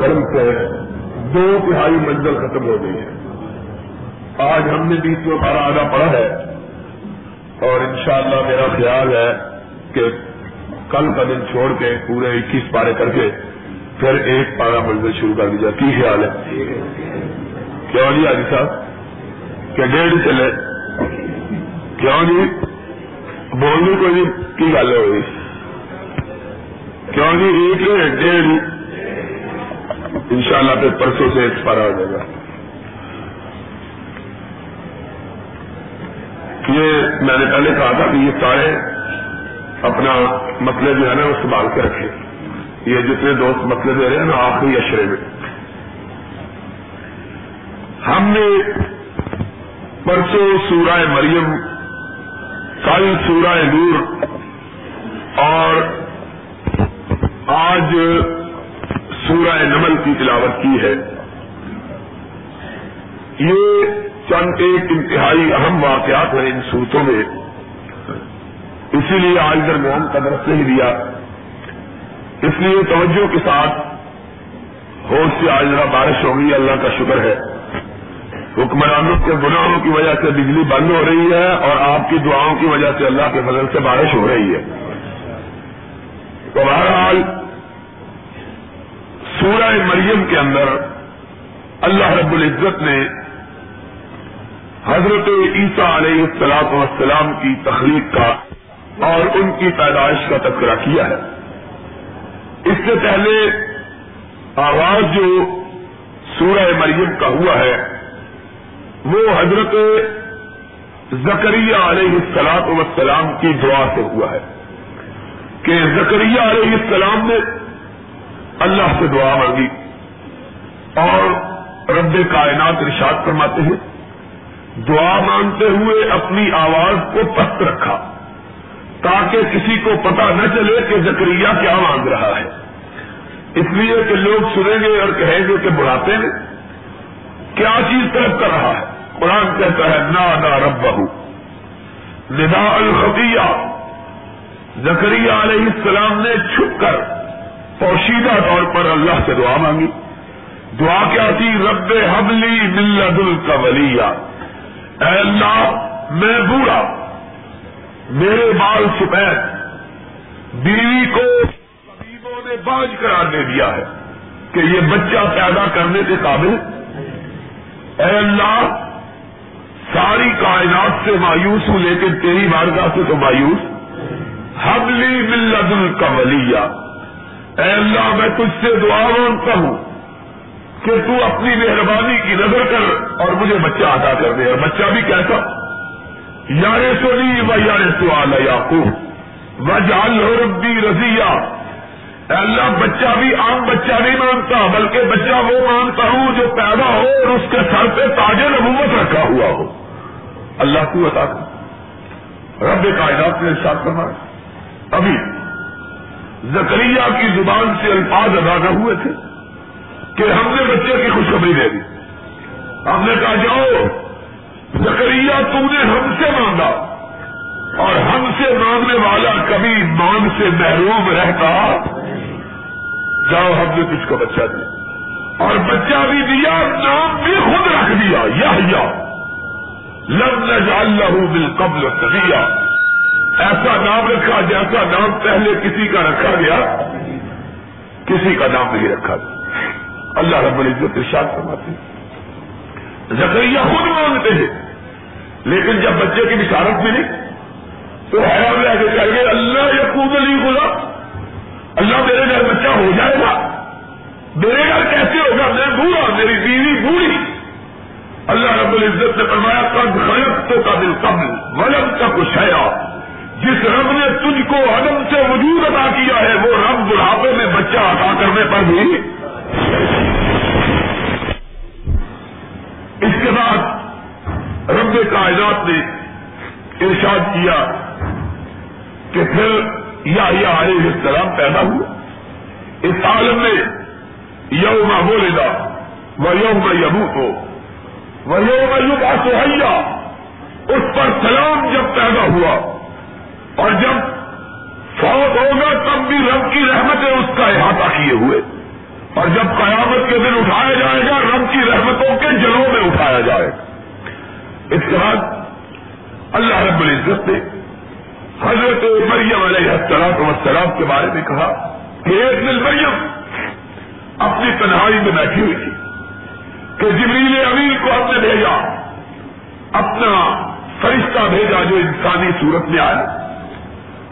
گرم سے دو تہائی منزل ختم ہو گئی ہے۔ آج ہم نے بیس میں بارہ آنا پڑا ہے۔ اور انشاءاللہ میرا خیال ہے کہ کل کا دن چھوڑ کے پورے اکیس پارے کر کے پھر ایک پارا منزل شروع کر دیا کی خیال ہے؟ کیوں جی آجی صاحب؟ کہ ڈیڑھ چلے۔ کیوں جی بولنے کو جی کی گل ہوئی؟ کیوں جی ایک ڈیڑھ انشاءاللہ پھر پرسوں سے ایکسپائر ہو جائے گا۔ یہ میں نے پہلے کہا تھا کہ یہ سارے اپنا مسئلے جو ہے نا وہ سنبھال کے رکھے یہ جتنے دوست مسئلے دے رہے ہیں نا، آخری اشرے میں۔ ہم نے پرسوں سورہ مریم، کل سورہ نور اور آج سورہ نمل کی تلاوت کی ہے۔ یہ چند ایک انتہائی اہم واقعات ہیں ان صورتوں میں۔ اسی لیے آج درمیان کا درس نہیں دیا۔ اس لیے توجہ کے ساتھ ہوش سے آج ذرا بارش ہو گئی اللہ کا شکر ہے۔ حکمرانوں کے گناہوں کی وجہ سے بجلی بند ہو رہی ہے اور آپ کی دعاؤں کی وجہ سے اللہ کے فضل سے بارش ہو رہی ہے۔ تو بہرحال سورہ مریم کے اندر اللہ رب العزت نے حضرت عیسیٰ علیہ السلاط والسلام کی تخلیق کا اور ان کی پیدائش کا تذکرہ کیا ہے۔ اس سے پہلے آغاز جو سورہ مریم کا ہوا ہے، وہ حضرت زکریہ علیہ السلاط وسلام کی دعا سے ہوا ہے۔ کہ زکریہ علیہ السلام نے اللہ سے دعا مانگی اور رب کائنات ارشاد فرماتے ہیں، دعا مانگتے ہوئے اپنی آواز کو پست رکھا تاکہ کسی کو پتا نہ چلے کہ زکریہ کیا مانگ رہا ہے۔ اس لیے کہ لوگ سنیں گے اور کہیں گے کہ بڑھاتے ہیں۔ کیا چیز طرف کر رہا ہے؟ قرآن کہتا ہے نا نا رب بہو ندا الخطیہ۔ زکریہ علیہ السلام نے چھپ کر پوشیدہ طور پر اللہ سے دعا مانگی۔ دعا کیا تھی؟ رب حبلی ملد القبلیہ اے اللہ، میں بوڑھا۔ میرے بال سفید۔ بیوی کو طبیبوں نے باز قرار دے دیا ہے کہ یہ بچہ پیدا کرنے کے قابل۔ اے اللہ، ساری کائنات سے مایوس ہوں، لیکن تیری بارگاہ سے تو مایوس۔ حبلی ملد القبلیہ اے اللہ، میں تجھ سے دعا مانگتا ہوں کہ تو اپنی مہربانی کی نظر کر اور مجھے بچہ ادا کر دے۔ اور بچہ بھی کیسا؟ یار سونی و یار سوال یا کو و جال ربی رضیا اللہ، بچہ بھی عام بچہ نہیں مانگتا بلکہ بچہ وہ مانگتا ہوں جو پیدا ہو اور اس کے سر پہ تاج نبوت رکھا ہوا ہو۔ اللہ کو بتا رب کائنات نے ساتھ کرنا ابھی زکریہ کی زبان سے الفاظ ادا نہ ہوئے تھے کہ ہم نے بچے کی خوشخبری دے دی۔ ہم نے کہا، جاؤ زکریہ تم نے ہم سے مانگا اور ہم سے مانگنے والا کبھی مانگ سے محروم رہتا۔ جاؤ، ہم نے تجھ کو بچہ دیا۔ اور بچہ بھی دیا، نام بھی خود رکھ دیا۔ یا لم نجعل بالقبل سبیا ایسا نام رکھا جیسا نام پہلے کسی کا رکھا گیا، کسی کا نام نہیں رکھا گیا۔ اللہ رب العزت ارشاد فرماتے زکریہ خود مانگتے ہیں، لیکن جب بچے کی بشارت ملی، تو حیران رہ کے چاہیے اللہ یقوب علی خدا اللہ میرے گھر بچہ ہو جائے گا۔ میرے گھر کیسے ہوگا؟ میں بوڑھا، میری بیوی بوڑھی۔ اللہ رب العزت نے فرمایا، قد خلق تو کا دل قبل، ولم کا کچھ ہے جس رب نے تجھ کو عدم سے وجود ادا کیا ہے، وہ رب بڑھاپے میں بچہ عطا کرنے پر بھی۔ اس کے بعد رب کائنات نے ارشاد کیا کہ پھر یا علیہ السلام پیدا ہوئے۔ اس عالم میں یوم بولے گا وہ یوم یبو کو وہ یوم یوگا سوہیا اس پر سلام جب پیدا ہوا اور جب فوت ہوگا تب بھی رب کی رحمتیں اس کا احاطہ کیے ہوئے۔ اور جب قیامت کے دن اٹھایا جائے گا، رب کی رحمتوں کے جلوں میں اٹھایا جائے۔ گا اس کے بعد اللہ رب العزت نے حضرت مریم علیہ السلام وسلام کے بارے میں کہا کہ ایک دن مریم اپنی تنہائی میں بیٹھی ہوئی تھی کہ جبریل امین کو ہم نے بھیجا، اپنا فرشتہ بھیجا جو انسانی صورت میں آیا۔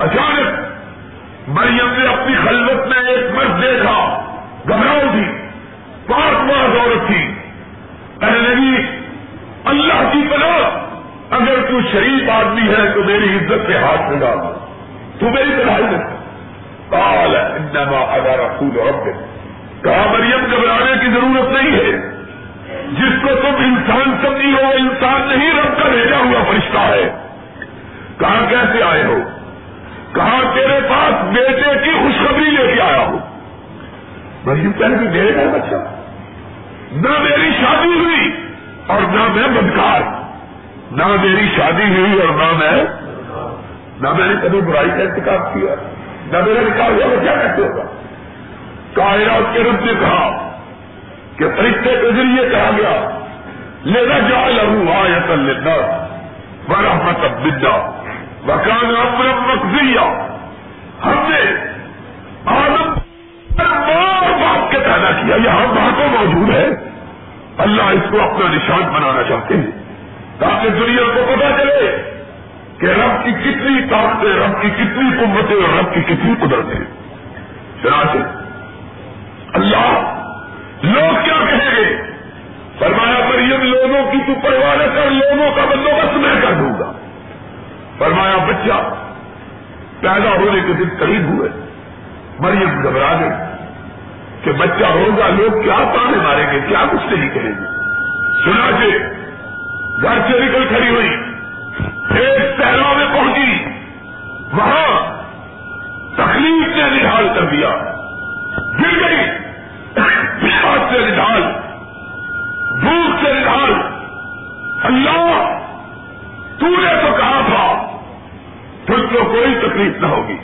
اچانک مریم نے اپنی خلوت میں ایک مرد دیکھا، گھبراؤ تھی پانچ پانچ عورت تھی۔ نبی، اللہ کی پناہ، اگر تو شریف آدمی ہے تو میری عزت پہ ہاتھ لگا تو میری پڑھائی میں۔ کال انما اگر رسول رب کہا، مریم، گھبرانے کی ضرورت نہیں ہے۔ جس کو تم انسان سمجھی ہو، انسان نہیں، رب کا بھیجا ہوا فرشتہ ہے۔ کہاں کیسے آئے ہو؟ کہاں تیرے پاس بیٹے کی خوشخبری لے کے آیا ہو مریم پہلے بھی میرے گھر بچہ نہ میری شادی ہوئی اور نہ میں بدکار۔ نہ میری شادی ہوئی اور نہ میں نہ میں نے کبھی برائی کا انتخاب کیا۔ نہ میرا نکال ہوا کیا کیسے ہوگا کائرات کے رب نے کہا کہ فرشتے کے ذریعے کہا گیا لینا جا لہو آیت اللہ بڑا مطلب بدا وکان امر مقضیہ ہم نے آدم بار بات کے پیدا کیا۔ یہاں باتوں موجود ہے اللہ اس کو اپنا نشان بنانا چاہتے ہیں۔ تاکہ دنیا کو پتا چلے کہ رب کی کتنی طاقتیں، رب کی کتنی قوتیں اور رب کی کتنی قدرتیں چنانچہ اللہ لوگ کیا کہیں گے؟ فرمایا مریم لوگوں کی تو پرواہ کر، لوگوں کا بندوبست میں کر دوں گا۔ فرمایا، بچہ، پیدا ہونے کے دن قریب ہوئے۔ مریم گھبرا گئے کہ بچہ ہوگا لوگ کیا تانے ماریں گے، کیا کچھ نہیں کہیں گے۔ سنا کے گھر سے نکل کھڑی ہوئی، ایک شہروں میں پہنچی۔ وہاں تکلیف نے نہال کر دیا۔ گر گئی۔ پیاس سے نکال بھوک سے نکال اللہ تو نے تو کہا تھا پھر تو کوئی تکلیف نہ ہوگی۔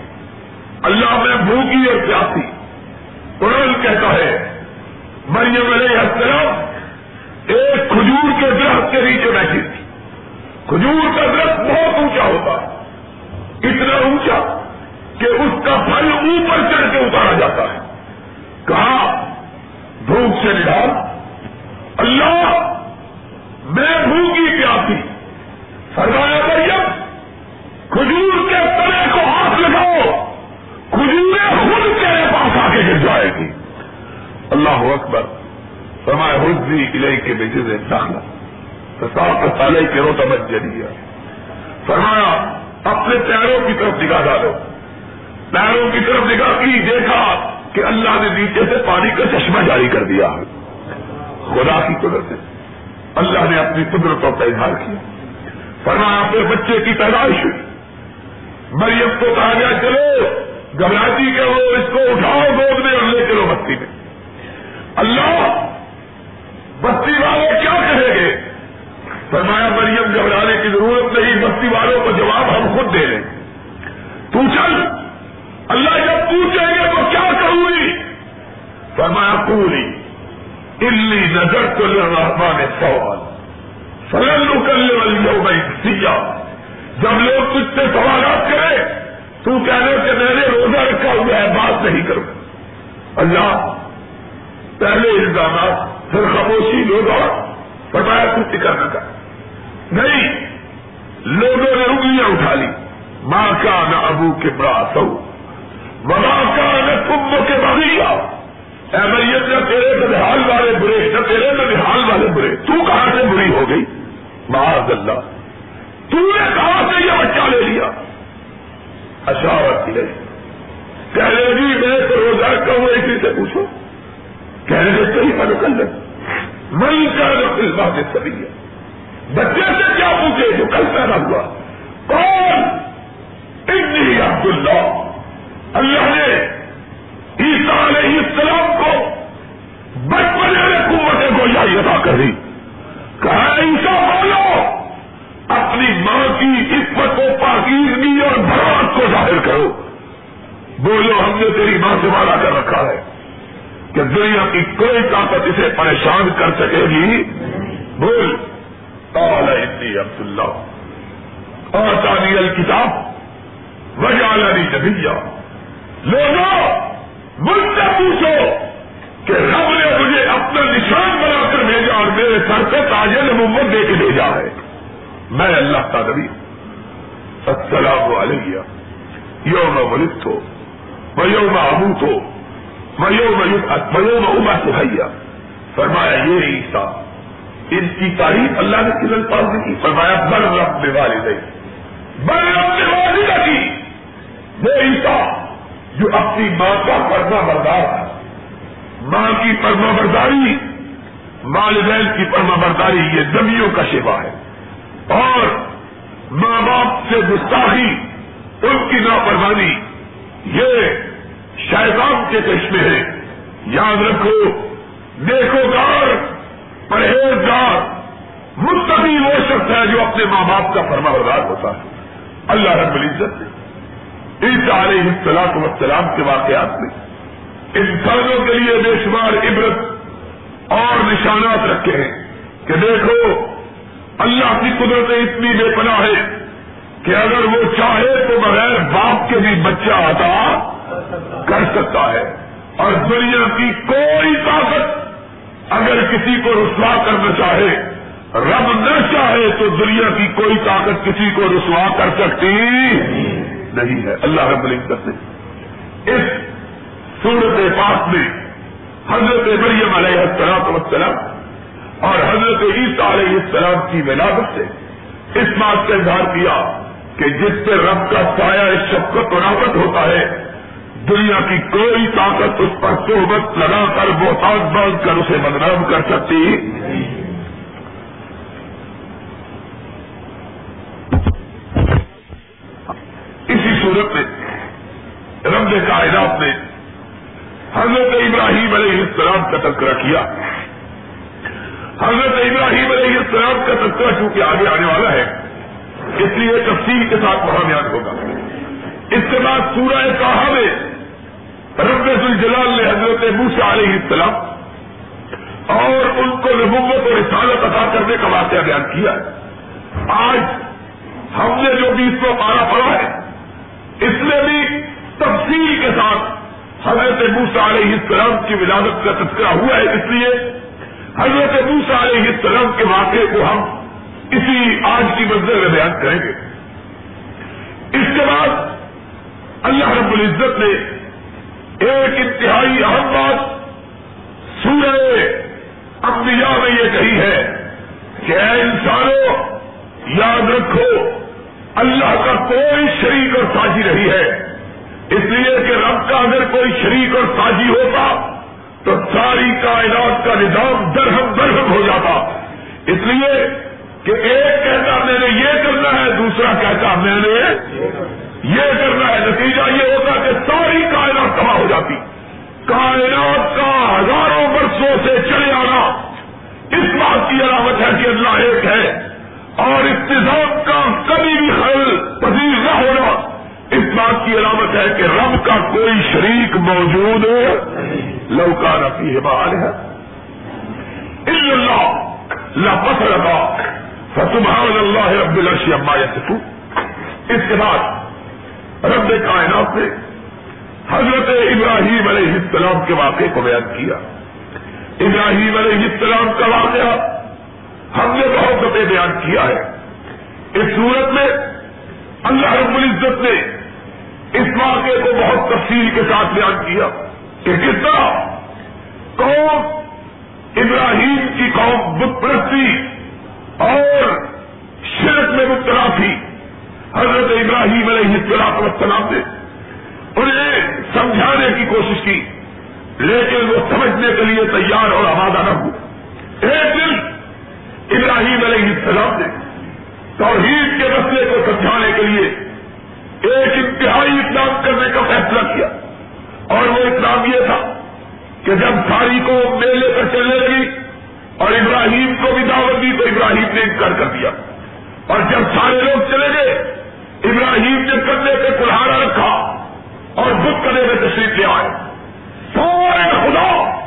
اللہ میں بھوکی اور پیاسی۔ قرآن کہتا ہے، مریم علیہ السلام ایک کھجور کے درخت کے نیچے بیٹھی تھی۔ کھجور کا درخت بہت اونچا ہوتا، اتنا اونچا کہ اس کا پھل اوپر چڑھ کے اتارا جاتا ہے۔ کہا، بھوک سے نکال اللہ، میں بھوکی پیاسی۔ فرمایا مریم، کھجور کے تلے کو ہاتھ لگاؤ کھجورے خود تیرے پاس آ کے گر جائے گی۔ اللہ اکبر، فرمایا حجی الہی کے بیچے سے داخلہ صاف سالے کے رو تمج جلیے فرمایا، اپنے پیروں کی طرف نگاہ ڈالو۔ پیروں کی طرف نگاہ کی، دیکھا کہ اللہ نے نیچے سے پانی کا چشمہ جاری کر دیا۔ ہے خدا کی قدرت سے، اللہ نے اپنی قدرتوں کا اظہار کیا۔ فرمایا اپنے بچے کی پیدائش۔ ہوئی مریم کو کہا گیا چلو گھبراتی کے وہ اس کو اٹھاؤ، گود میں اور لے چلو بستی میں۔ اللہ، بستی والے کیا کہیں گے؟ فرمایا، مریم گھبرانے کی ضرورت نہیں، بستی والوں کو جواب ہم خود دے لیں تو چل، اللہ جب پوچھیں گے تو کیا کروں گی؟ فرمایا پوری الی نظر کو رحمان سوال فلن کرنے والی ہو گئی سیا جب لوگ تجھ سے سوالات کرے تو کہنے کہ میں نے روزہ رکھا ہوا ہے، بات نہیں کروں۔ اللہ، پہلے الزامات، پھر خاموشی لوگ فرمایا تو فکر نہ کر۔ نہیں، لوگوں نے انگلیاں اٹھا لی۔ ماں کا نہ ابو کے بڑا سو ماں کا نہ کمب کے بغیرہ ایمریت نہ تیرے نبحال والے برے، نہ تیرے نبحال والے برے۔ تو کہاں سے بری ہو گئی؟ معاذ اللہ۔ تو نے کہاں سے یہ بچہ لے لیا؟ اشاوت لے کہنے جی میں تو روزہ کہوں اسی سے پوچھو۔ کہنے سے صحیح من کر لیں من کا اس بات سبھی بچے سے کیا پوچھے؟ جو کل پیدا ہوا۔ کون؟ اتنی عبد اللہ اللہ نے عیسیٰ علیہ السلام کو بچپنے میں قوتیں کو یہی ادا کر دی کہا، عیسیٰ بولو، اپنی ماں کی عزت و پاکیزگی اور بھروس کو ظاہر کرو۔ بولو ہم نے تیری ماں سے وعدہ کر رکھا ہے کہ دنیا کی کوئی طاقت اسے پریشان کر سکے گی۔ بول اتنی عبد اللہ اور تالی الکتاب وجہ جبیا لوگوں مجھ سے پوچھو کہ رب نے مجھے اپنا نشان بنا کر بھیجا اور میرے سر پہ تاج نبوت دے کے بھیجا ہے۔ میں اللہ کا نبی۔ السلام علیہ یوم ولد ہو میں یوم ابوت ہو میں یوم یوم ابا سہیا فرمایا یہ عیسا ان کی تعریف اللہ نے کس الفاظ کی؟ فرمایا، بر رب میں والد بر رب میں کی۔ وہ عیسا جو اپنی ماں کا پردہ بردار تھا ماں کی پرما برداری، والدین کی پرما برداری یہ زمیوں کا شفا ہے۔ اور ماں باپ سے گستاخی، ان کی ناپروانی یہ شیطان کے چشمے ہیں۔ یاد رکھو دیکھو گار پرہیزگار مستقی وہ شخص ہے جو اپنے ماں باپ کا فرما بردار ہوتا ہے۔ اللہ رب العزت نے اس علیہ السلام وسلام کے واقعات میں انسانوں کے لیے بے شمار عبرت اور نشانات رکھے ہیں کہ دیکھو، اللہ کی قدرت اتنی بے پناہ ہے کہ اگر وہ چاہے تو بغیر باپ کے بھی بچہ آتا کر سکتا ہے۔ اور دنیا کی کوئی طاقت اگر کسی کو رسوا کرنا چاہے، رب نہ چاہے تو دنیا کی کوئی طاقت کسی کو رسوا کر سکتی نہیں ہے اللہ رب العزت نے۔ اس سورت پاک میں حضرت مریم علیہ السلام وسلام اور حضرت عیسیٰ علیہ السلام کی ولادت سے اس بات کا اظہار کیا کہ جس پہ رب کا سایہ، شفقت و رافت ہوتا ہے، دنیا کی کوئی طاقت اس پر صحبت لگا کر بہتان باندھ کر اسے بدنام کر سکتی اسی صورت میں رب کائنات نے حضرت ابراہیم علیہ السلام کا تذکرہ کیا حضرت ابراہیم علیہ السلام کا تذکرہ چونکہ آگے آنے والا ہے اس لیے تفصیل کے ساتھ وہاں بیان ہوگا اس کے بعد سورہ کہا میں رب الجلال نے حضرت موسا علیہ السلام اور ان کو نبوت اور رسالت عطا کرنے کا واقعہ بیان کیا ہے۔ آج ہم نے جو بیس سو پارا پڑا ہے، اس میں بھی تفصیل کے ساتھ حضرت موسا علیہ السلام کی ولادت کا تذکرہ ہوا ہے۔ اس لیے حضرت موسا علیہ السلام کے واقعے کو ہم اسی آج کی منزل میں بیان کریں گے۔ اس کے بعد اللہ رب العزت نے ایک انتہائی اہم بات سورہ انبیاء میں یہ کہی ہے کہ اے انسانوں، یاد رکھو، اللہ کا کوئی شریک اور سازی نہیں ہے۔ اس لیے کہ رب کا اگر کوئی شریک اور سازی ہوتا تو ساری کائنات کا نظام درہم درہم ہو جاتا۔ اس لیے کہ ایک کہتا میں نے یہ کرنا ہے، دوسرا کہتا میں نے یہ کرنا ہے نتیجہ یہ ہوتا کہ ساری کائنات تباہ ہو جاتی۔ کائنات کا ہزاروں برسوں سے چلے آنا اس بات کی علامت ہے کہ اللہ ایک ہے اور انتظام کا کبھی بھی حل پذیر نہ ہونا۔ اس بات کی علامت ہے کہ رب کا کوئی شریک موجود لوکا رفی ہے بہار ہے اللہ لگا فتمحان اللہ۔ رب الرشی اما یسفو اس کے بعد رب کائنات نے حضرت ابراہیم علیہ السلام کے واقعے کو بیان کیا۔ ابراہیم علیہ السلام کا واقعہ ہم نے بہت دفعے بیان کیا ہے۔ اس صورت میں اللہ رب العزت نے اس واقعے کو بہت تفصیل کے ساتھ بیان کیا کہ کس طرح قوم ابراہیم کی قوم بت پرستی اور شرک میں مبتلا تھی۔ حضرت ابراہیم علیہ السلام والسلام نے انہیں سمجھانے کی کوشش کی، لیکن وہ سمجھنے کے لیے تیار اور آبادہ نہ ہوئے۔ ایک دن ابراہیم علیہ السلام نے توحید کے مسئلے کو سمجھانے کے لیے ایک انتہائی اقدام کرنے کا فیصلہ کیا۔ اور وہ اقدام یہ تھا کہ جب ساری کو میلے پر چلنے لگی اور ابراہیم کو بھی دعوت دی تو ابراہیم نے انکار کر دیا۔ اور جب سارے لوگ چلے گئے ابراہیم نے کندھے پہ کلہارا رکھا اور بک کرنے میں تشریف لے آئے۔ سارے خدا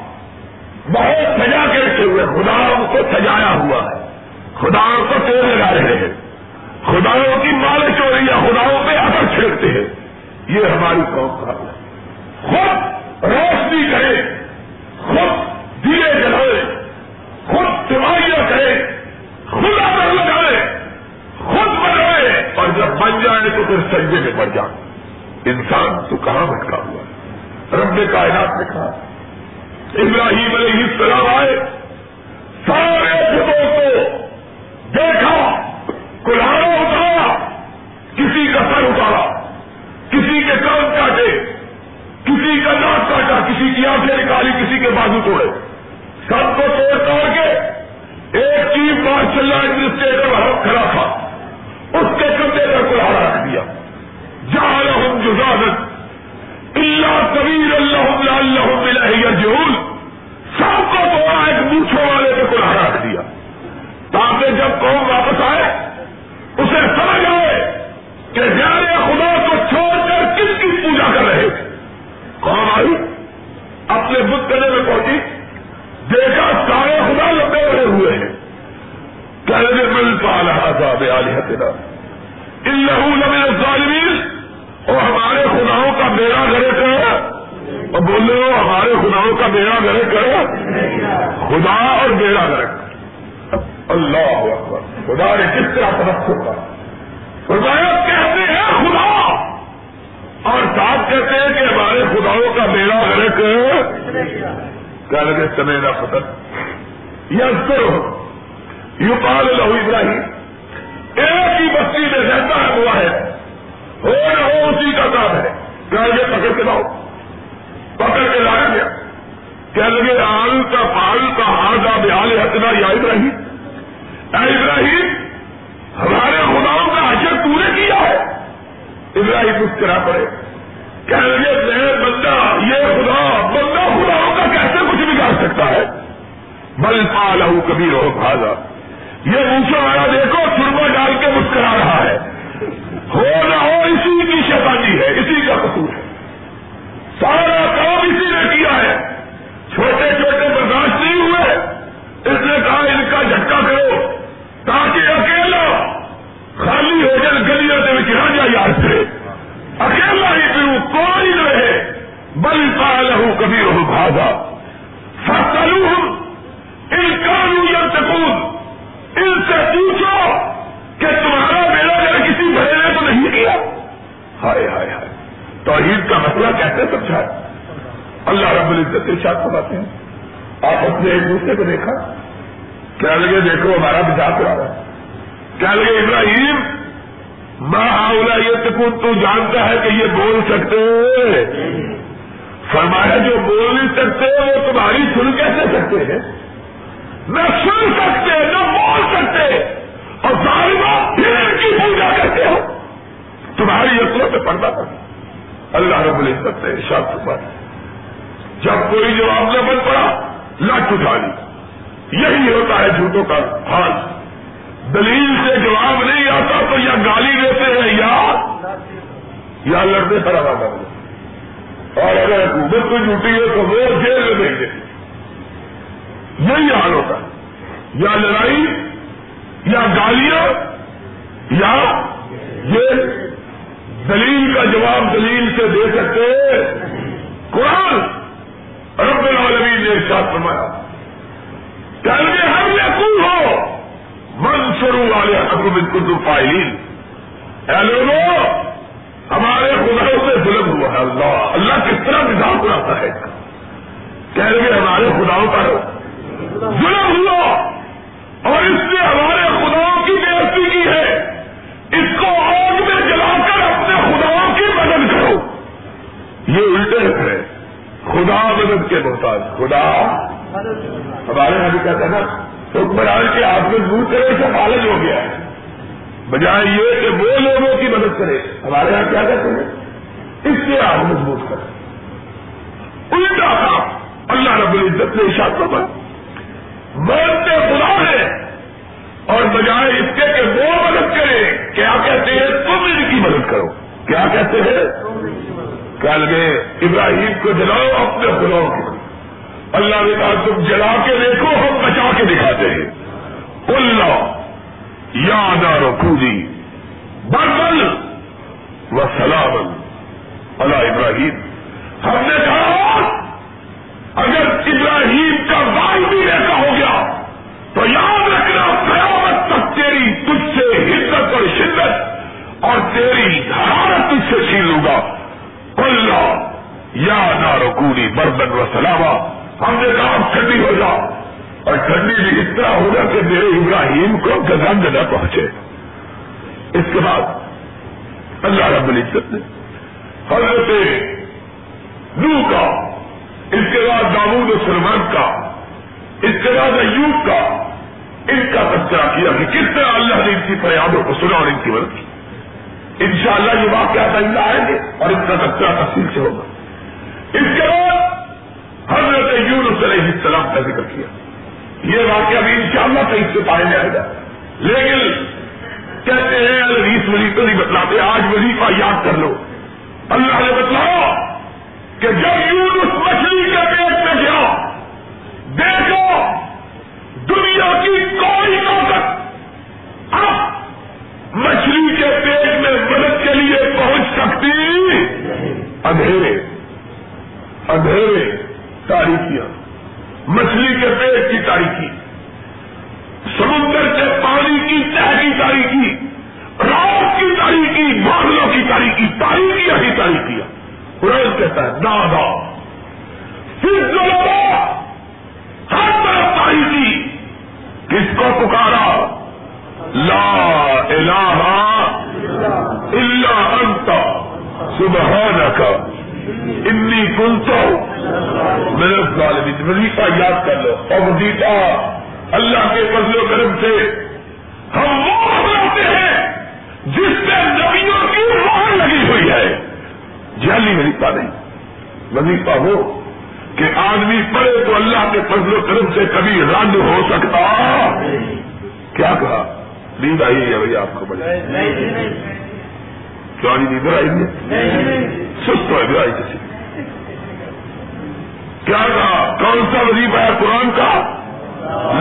بہت سجا کے رکھے ہوئے خداؤں کو سجایا ہوا ہے۔ خداؤں کو تیل لگا رہے ہیں۔ خداؤں کی مالش ہو رہی ہے خداؤں پہ اثر چھیڑتے ہیں۔ یہ ہماری قوم کا خود روشنی کرے خود دیے جلائے خود تماہیاں کرے خود اثر لگائے خود اور جب بن جائے تو پھر سجدے میں پڑ جائے۔ انسان تو کہاں بٹکا ہوا رب کائنات نے کہا۔ ابراہیم علیہ السلام آئے۔ سارے خدوں کو دیکھا کلاڑا اتارا کسی کا سر اتارا کسی کے کام کاٹے، کسی کا ناک کاٹا، کسی کی آنکھیں نکالی، کسی کے بازو توڑے۔ سب کو توڑ توڑ کے ایک چیف مارشل ایڈمنسٹریٹر کھڑا تھا اس کے کندھے پر کلاڑا رکھ دیا جہاں ہم اللہ کبیر اللہ اللہ ملا جہول سب کو توڑا ایک موچھوں والے پہ کلاڑا رکھ دیا. تاکہ جب قوم واپس آئے، اسے سمجھ آئے کہ جانے خدا کو چھوڑ کر کس کی پوجا کر رہے تھے قوم آئی، اپنے بت کرنے میں پہنچی، دیکھا سارے خدا لمبے بڑے ہوئے ہیں۔ کہنے مل پا رہا تھا بے عالیہ تیرا ان لہو لمے ظالمین اور ہمارے خداؤں کا بیڑا گھرے کرو اور بولے ہو، ہمارے خداؤں کا بیڑا گھرے کرو خدا اور بیڑا گھر اللہ اکبر۔ خدا نے کس طرح طرف ہوگا خدایا، کہتے ہیں خدا۔ اور ساتھ کہتے ہیں کہ ہمارے خداؤں کا بیڑا گھرے کرو کیا لگے، سمے نہ فتح یس کرو یو پال لہو ابراہیم۔ ایک ہی بستی میں رہتا ہے ہوا ہے۔ ہو نہ ہو اسی کا کام ہے۔ کیا جی، لگے پکڑ کے لاؤ۔ پکڑ کے لایا گیا۔ کیا لگے آل کا پال کا ہار کا بیال ہتنا یا ابراہیم۔ اے ابراہیم، ہمارے خداؤں کا حشر تو نے کیا ہے؟ ابراہیم مسکرا پڑے۔ کہہ لگے، میں بندہ، یہ خدا، بندہ خداؤں کا کیسے کچھ بگاڑ سکتا ہے؟ بل پال کبھی رہو بھاگا یہ اونچا والا دیکھو چرما ڈال کے مسکرا رہا ہے۔ ہو نہ ہو، اسی کی شیطانی ہے، اسی کا قصور ہے۔ سارا کام اسی نے کیا ہے۔ چھوٹے چھوٹے برداشت نہیں ہوئے۔ اس نے کہا، ان کا جھٹکا کرو تاکہ اکیلا خالی ہو جائے گلیوں سے گرا جائے یار سے اکیلا ہی پھر کوئی نہ رہے بل پال ہوں کبھی رہو بھاگا فصلو ہوں ان کانو یا سکون ان سے پوچھو کہ تمہارا بیڑا اگر کسی بڑے نے تو نہیں کیا ہائے ہائے ہائے توحید کا مسئلہ کیسے سمجھا اللہ رب العزت ارشاد ہیں۔ آپ اپنے ایک دوسرے کو دیکھا۔ کیا لگے، دیکھو، ہمارا بجا کرا رہا ہے۔ کیا لگے، ابراہیم ماں اولا یہ سکون تو جانتا ہے کہ یہ بول سکتے فرمایا، جو بول نہیں سکتے، وہ تمہاری سن کیسے سکتے ہیں؟ نہ سن سکتے، نہ بول سکتے۔ اور ظالمہ پھر کی پوجا کرتے ہو۔ تمہاری یقوں سے پڑتا تھا اللہ رب العزت نے ارشاد پر جب کوئی جواب نہ بن پڑا لٹ اٹھا لی۔ یہی ہوتا ہے جھوٹوں کا حال۔ دلیل سے جواب نہیں آتا تو یا گالی دیتے ہیں یا یا لڑنے پر آواز آ اور اگر حکومت کوئی جھوٹی ہے تو وہ جیل میں دیں گے یہی حال ہوتا ہے۔ یا لڑائی، یا گالیاں، یا یہ دلیل کا جواب دلیل سے دے سکتے قرآن رب العالمین نے ساتھ فرمایا کل میں ہم یقین ہو؟ من شروع والے ابو بالکل فائلین۔ اے لوگوں ہمارے خداؤں سے ظلم ہوا ہے اللہ۔ اللہ کس طرح نظام بناتا ہے؟ کہہ رہے ہمارے خداؤں پر ظلم ہوا اور اس نے ہمارے خداؤں کی بےعزتی کی ہے۔ اس کو آگ میں جلا کر اپنے خداؤں کی مدد کرو۔ یہ الٹے ہے خدا مدد کے محتاج، خدا۔ ہمارے یہاں بھی کہتے ہیں نا حکمران کے آپ میں دور کرے سے فالج ہو گیا ہے۔ بجائے یہ کہ وہ لوگوں کی مدد کرے۔ ہمارے یہاں کیا کہتے ہیں؟ اس سے آپ مضبوط کریں۔ الٹا تھا اللہ رب العزت نے اشاعت پر مرتے خدا ہے اور بجائے اس کے کہ وہ مدد کرے، کیا کہتے ہیں؟ تم ان کی مدد کرو۔ کیا کہتے ہیں؟ کل میں ابراہیم کو جلاؤ، اپنے خداؤں کی اللہ نے کہا، تم جلا کے دیکھو، ہم بچا کے دکھاتے ہیں۔ اللہ یاد رکھو جی بربل و سلامن۔ اللہ ابراہیم۔ ہم نے کہا، اگر ابراہیم کا بال بھی ایسا ہو گیا، تو یاد رکھنا، قیامت تک تیری تجھ سے حدت اور شدت اور تیری حرارت تجھ سے چھین لوں گا۔ اللہ. یا نہ رکونی بربن و سلاما. ہم نے کہا ٹھنڈی ہو جا. اور ٹھنڈی بھی اس طرح ہوگا کہ میرے ابراہیم کو گزنگ نہ پہنچے. اس کے بعد اللہ رب العزت نے حضرت نو کا، اس کے بعد داود و سلمان کا، اس کے بعد ایوب کا، ان کا تذکرہ کیا کہ کس طرح اللہ نے ان کی فریادوں کو سنا اور ان کی مدد کی۔ ان شاء اللہ یہ واقعہ آئندہ آئیں گے اور ان کا تذکرہ تفصیل سے ہوگا۔ اس کے بعد حضرت یونس علیہ السلام کا ذکر کیا۔ یہ واقعہ بھی ان شاء اللہ کہیں سے پائے جائے گا۔ لیکن کہتے ہیں الحیث وزیر تو نہیں بتلاتے، آج وظیفہ یاد کر لو۔ اللہ نے بتلاؤ کہ جب یونس مچھلی کے پیٹ میں گیا، دیکھو، دنیا کی کوئی طاقت اب مچھلی کے پیٹ میں مدد کے لیے پہنچ سکتی؟ اندھیرے اندھیرے تاریخیاں مچھلی کے پیٹ کی تاریخی سمندر کے پانی کی تہ کی تاریخی رات کی تاریخی بادلوں کی تاریخی تاریخی ہی تاریخیاں قرآن کہتا ہے، دادا، پھر ہر طرف پائی تھی کس کو پکارا؟ لا الہ الا انت سبحانک انی کنتو میرے ظالمین وظیفہ یاد کر لو. اور وظیفہ اللہ کے فضل و کرم سے ہم وہ بناتے ہیں جس سے نبیوں کی مہر لگی ہوئی ہے. ہاں جی، جعلی وظیفہ نہیں وظیفہ ہو کہ آدمی پڑھے تو اللہ کے فضل و کرم سے کبھی رد ہو سکتا. کیا کہا؟ نیند آئی ہے بھائی آپ کو بڑے کیوں نہیں نیند آئی ہے؟ سست ہے آئی کسی کیا کہا؟ کون سا وظیفہ ہے قرآن کا؟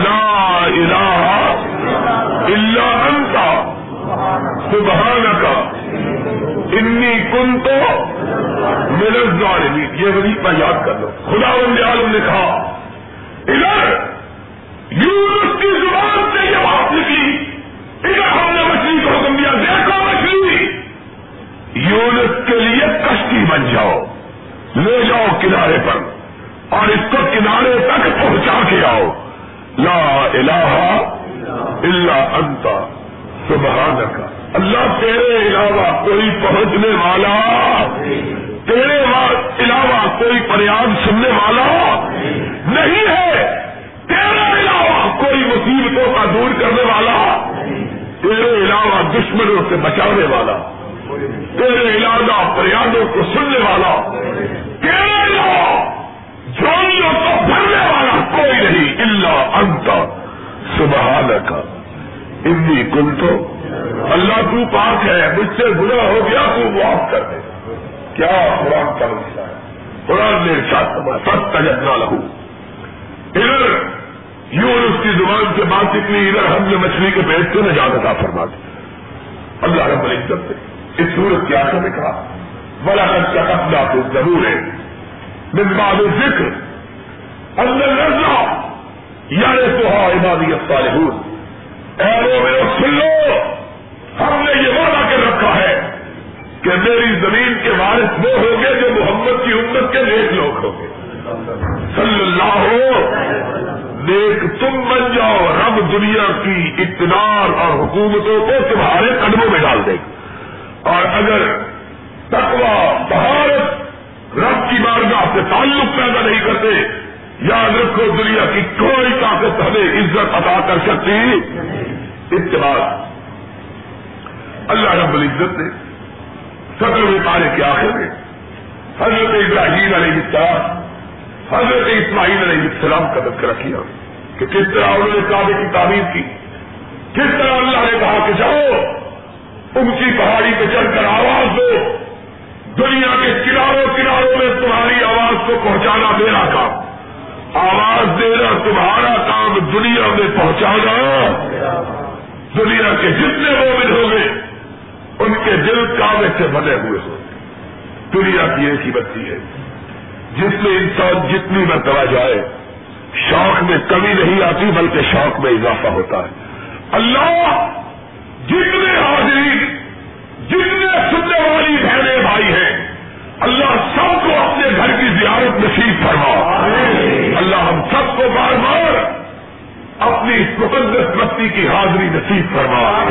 لا الہ الا انت۔ سبحانک۔ انی کن تو میرے ظالمین یہ وظیفہ یاد کر لو۔ خدا عالم نے کہا ادھر یونس کی زبان سے یہ بات نکلی۔ ادھر ہم نے مچھلی کو حکم دیا، دیکھو مچھلی! یونس کے لیے کشتی بن جاؤ، لے جاؤ کنارے پر اور اس کو کنارے تک پہنچا کے آؤ۔ لا الہ الا انت، سبحانک۔ اللہ تیرے علاوہ کوئی پہنچنے والا، تیرے علاوہ کوئی پریاد سننے والا نہیں ہے۔ تیرے علاوہ کوئی مصیبتوں کا دور کرنے والا تیرے علاوہ دشمنوں سے بچانے والا، تیرے علاوہ پریادوں کو سننے والا، تیرے علاوہ جوڑیوں کو بھرنے والا کوئی نہیں اللہ انت سبحان کا انی کل تو اللہ تو پاک ہے، مجھ سے برا ہو گیا، تو معاف کر دے۔ کیا قرآن کا مسئلہ ہے؟ قرآن نے سات سب تجربہ لہو۔ ادھر یوں اس کی زبان سے بات اتنی ادھر ہم نے مچھلی کے پیٹ سے نجات عطا فرما دی اللہ رب العزت نے اس صورت کے آخر میں کہا بڑا کا قبضہ تو ضرور ہے مزباد ذکر اندر رضا یعنی تو ہاں عبادی الصالحون۔ اے وہ سن لو، ہم نے یہ وعدہ کر رکھا ہے کہ میری زمین کے وارث وہ ہوں گے جو محمد کی امت کے نیک لوگ ہوں گے۔ صلی اللہ ہو نیک تم بن جاؤ، رب دنیا کی اقتدار اور حکومتوں کو تمہارے قدموں میں ڈال دے گا اور اگر تقوا بہارت رب کی بارگاہ سے تعلق پیدا نہیں کرتے، یاد رکھو دنیا کی کوئی طاقت ہمیں عزت عطا کر سکتی۔ اتباع۔ اللہ رب العزت نے سترویں پارے کے آخر میں حضرت ابراہیم علیہ السلام حضرت اسماعیل علیہ السلام کا تذکرہ کیا کہ کس طرح انہوں نے کعبے کی تعمیر کی، کس طرح اللہ نے کہا کہ جاؤ، اونچی پہاڑی پہ چڑھ کر آواز دو، دنیا کے کناروں کناروں میں تمہاری آواز کو پہنچانا میرا کام، آواز دینا تمہارا کام، دنیا میں پہنچانا دنیا کے جتنے مومن ہوں گے، ان کے دل کام سے بنے ہوئے ہوں دنیا کی ایک ہی بتی ہے۔ جس میں انسان جتنی مرتبہ جائے شوق میں کمی نہیں آتی بلکہ شوق میں اضافہ ہوتا ہے۔ اللہ جتنے حاضری جتنے سننے والی بہنیں بھائی ہیں اللہ سب کو اپنے گھر کی زیارت نصیب فرما۔ اللہ ہم سب کو بار بار اپنی مقدس بستی کی حاضری نصیب فرما۔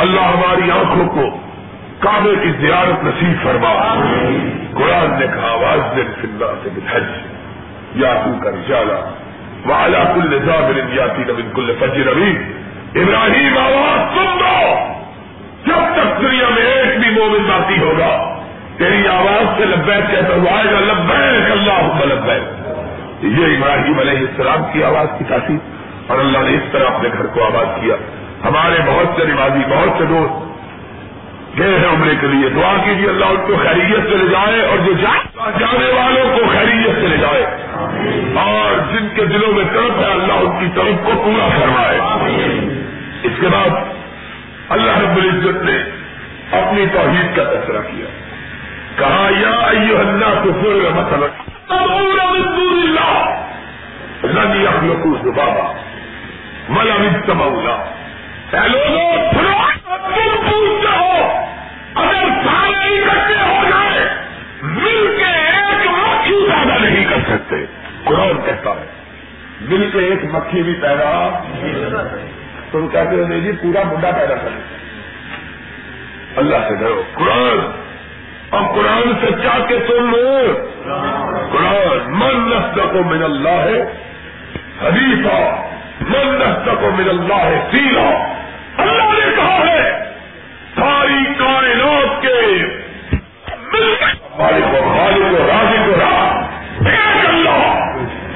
اللہ ہماری آنکھوں کو کعبے کی زیارت نصیب فرما۔ قرآن نے کہا آواز دن فلّہ سے حج یا تو کر جالا والا کل نظام جاتی نبین کل فجر ابھی ابراہیم، آواز سن دو۔ جب تک دنیا میں ایک بھی مومن باقی ہوگا، تیری آواز سے لبیک کہتا ہوا آئے گا لبیک اللہ لبیک۔ یہ ابراہیم علیہ السلام کی آواز کی تاثیر۔ اور اللہ نے اس طرح اپنے گھر کو آباد کیا۔ ہمارے بہت سے نمازی بہت سے دوست گئے ہیں عمرے کے لیے۔ دعا کیجیے اللہ ان کو خیریت سے لے جائے اور جو جانے والوں کو خیریت سے لے جائے۔ اور جن کے دلوں میں طرف ہے، اللہ ان کی طرف کو پورا کروائے اس کے بعد اللہ رب العزت نے اپنی توحید کا تذکرہ کیا۔ کہا، یا ایو اللہ تو پور مسئلہ رنی اخلوق بابا ملا تمولا لوگوں تم پوچھتے ہو۔ اکٹھے ہو جائے، مل کے ایک مکھی پیدا نہیں کر سکتے۔ قرآن کہتا ہے، مل کے ایک مکھی بھی پیدا تم کہتے ہو نہیں جی پورا بڈا پیدا کریں اللہ سے ڈرو۔ قرآن۔ اور قرآن سے کیا کے تم قرآن، من نسل کو من اللہ ہے حریفہ من نسل کو من اللہ ہے سیلا۔ اللہ نے کہا ہے، ساری کائنات کے مالک و خالق و راضی کو راہ ایک اللہ،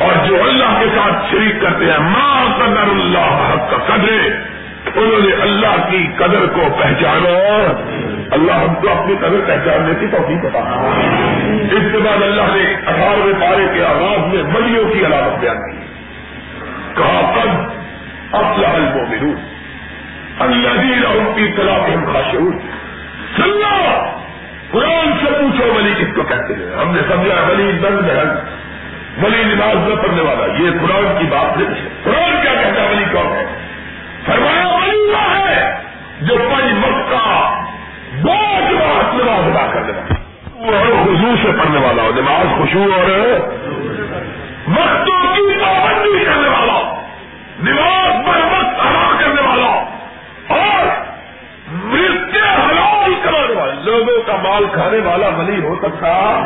اور جو اللہ کے ساتھ شریک کرتے ہیں ماں قدر اللہ حق کا قدرے، انہوں نے اللہ کی قدر کو پہچانا اللہ ہم کو اپنی قدر پہچاننے کی توفیق بتا اس کے بعد اللہ نے اٹھارہویں پارے کے آغاز میں ملیوں کی علامت بیان کی۔ کہا، قد افلاح المومنون الذين هم في صلاتهم خاشعون۔ سننا قرآن سے پوچھو ولی کس کو کہتے ہیں؟ ہم نے سمجھا ولی بند بہن ولی نماز نہ پڑھنے والا۔ یہ قرآن کی بات نہیں ہے۔ قرآن کیا کہتا ہے؟ ولی کون ہے؟ فرمایا ولی وہ ہے جو پنج وقت کا بہت بات نماز ادا کرنے والا اور خزو سے پڑھنے والا۔ ہو نماز خوشبو اور وقتوں کی پابندی کرنے والا۔ نماز پر وقت ادا کرنے والا اور مرتے حلال کرانے والا لوگوں کا مال کھانے والا ولی ہو سکتا۔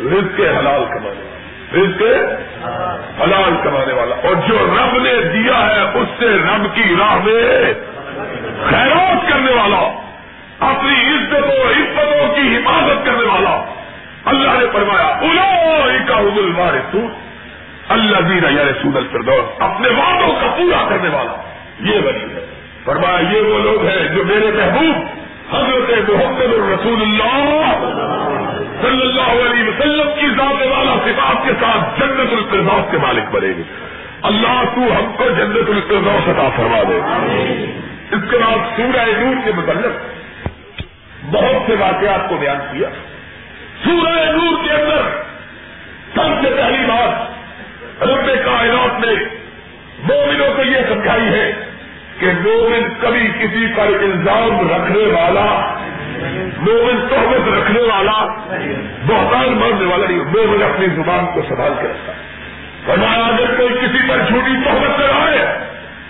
رزق کے حلال کمانے والا۔ رزق حلال کمانے والا۔ اور جو رب نے دیا ہے، اس سے رب کی راہ میں خیرات کرنے والا، اپنی عزتوں عزتوں کی حفاظت کرنے والا۔ اللہ نے فرمایا کا حضل اللہ دینا یا رسول الفردوس۔ اپنے وعدوں کا پورا کرنے والا۔ یہ بنی ہے۔ فرمایا، یہ وہ لوگ ہیں جو میرے محبوب حضرت محمد الرسول اللہ صلی اللہ علیہ وسلم کی ذات والا صفات کے ساتھ جنت الفردوس کے مالک بنے گے اللہ تو ہم کو جنت الفردوس عطا فرما دے۔ اس کے بعد سورہ نور کے متعلق بہت سے واقعات کو بیان کیا۔ سورہ نور کے اندر سب سے پہلی بات رب کائنات نے مومنوں کو یہ سمجھائی ہے کہ مومن کبھی کسی پر الزام رکھنے والا، مومن تحمت رکھنے والا، بہتان ماننے والا نہیں، مومن اپنی زبان کو سنبھال کے رکھتا فرمایا، اگر کوئی کسی پر جھوٹی تحمت کرائے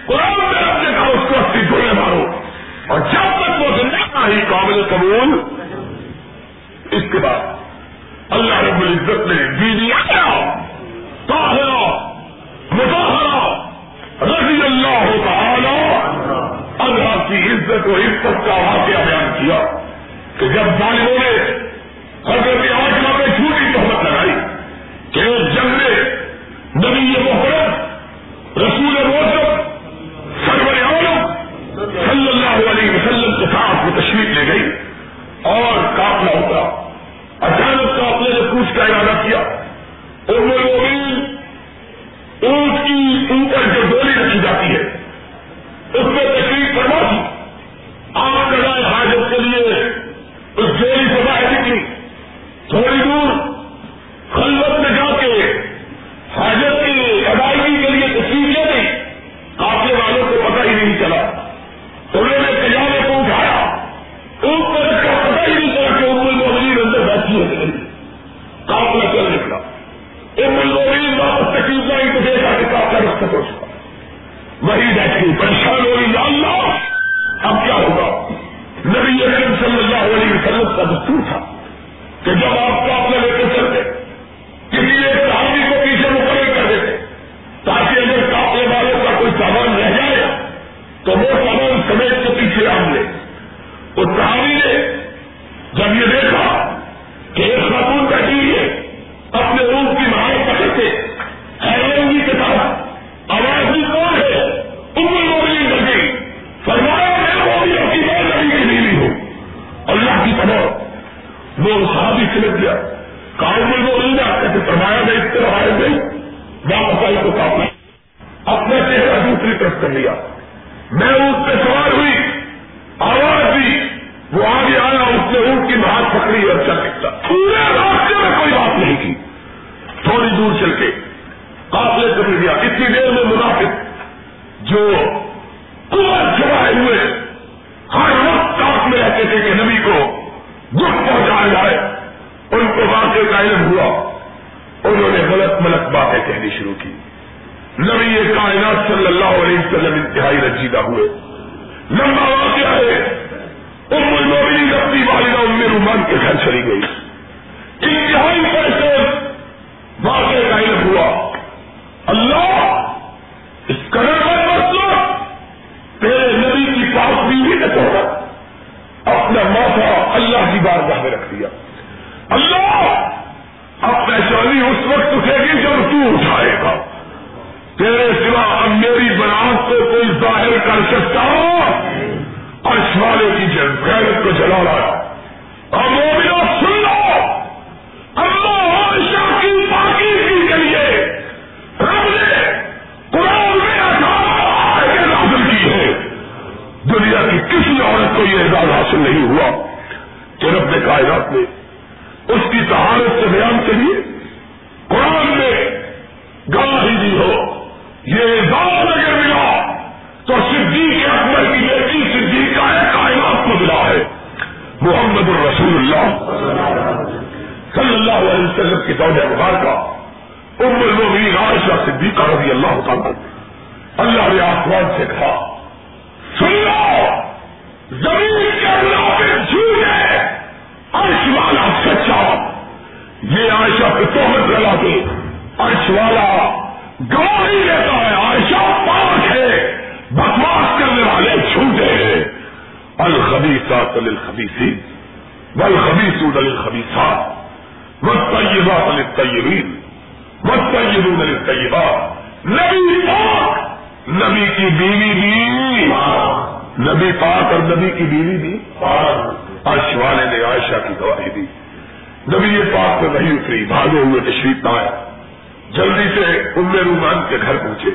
قرآن میں رکھنے کا اس کو اسی دھونے مارو۔ اور جب تک وہ زندہ ہی قابل قبول، اس کے بعد اللہ رب العزت نے بیوی طاہرہ مظاہرہ رضی اللہ تعالی اللہ کی عزت و عزت کا واقعہ بیان کیا کہ جب ظالموں نے حضرت آجما پہ جھوٹی تہمت لگائی کہ وہ جنگ نبی الخبیسات للخبیسین والخبیسون للخبیسات والطیبات للطیبین والطیبون للطیبات نبی پاک! نبی کی بیوی بھی! نبی پاک اور نبی کی بیوی بھی! عرش والے نے عائشہ کی گواہی دی۔ نبی پاک میں نہیں اتری، بھاگے ہوئے تشریف نہ آئے جلدی سے ام رومان کے گھر پہنچے۔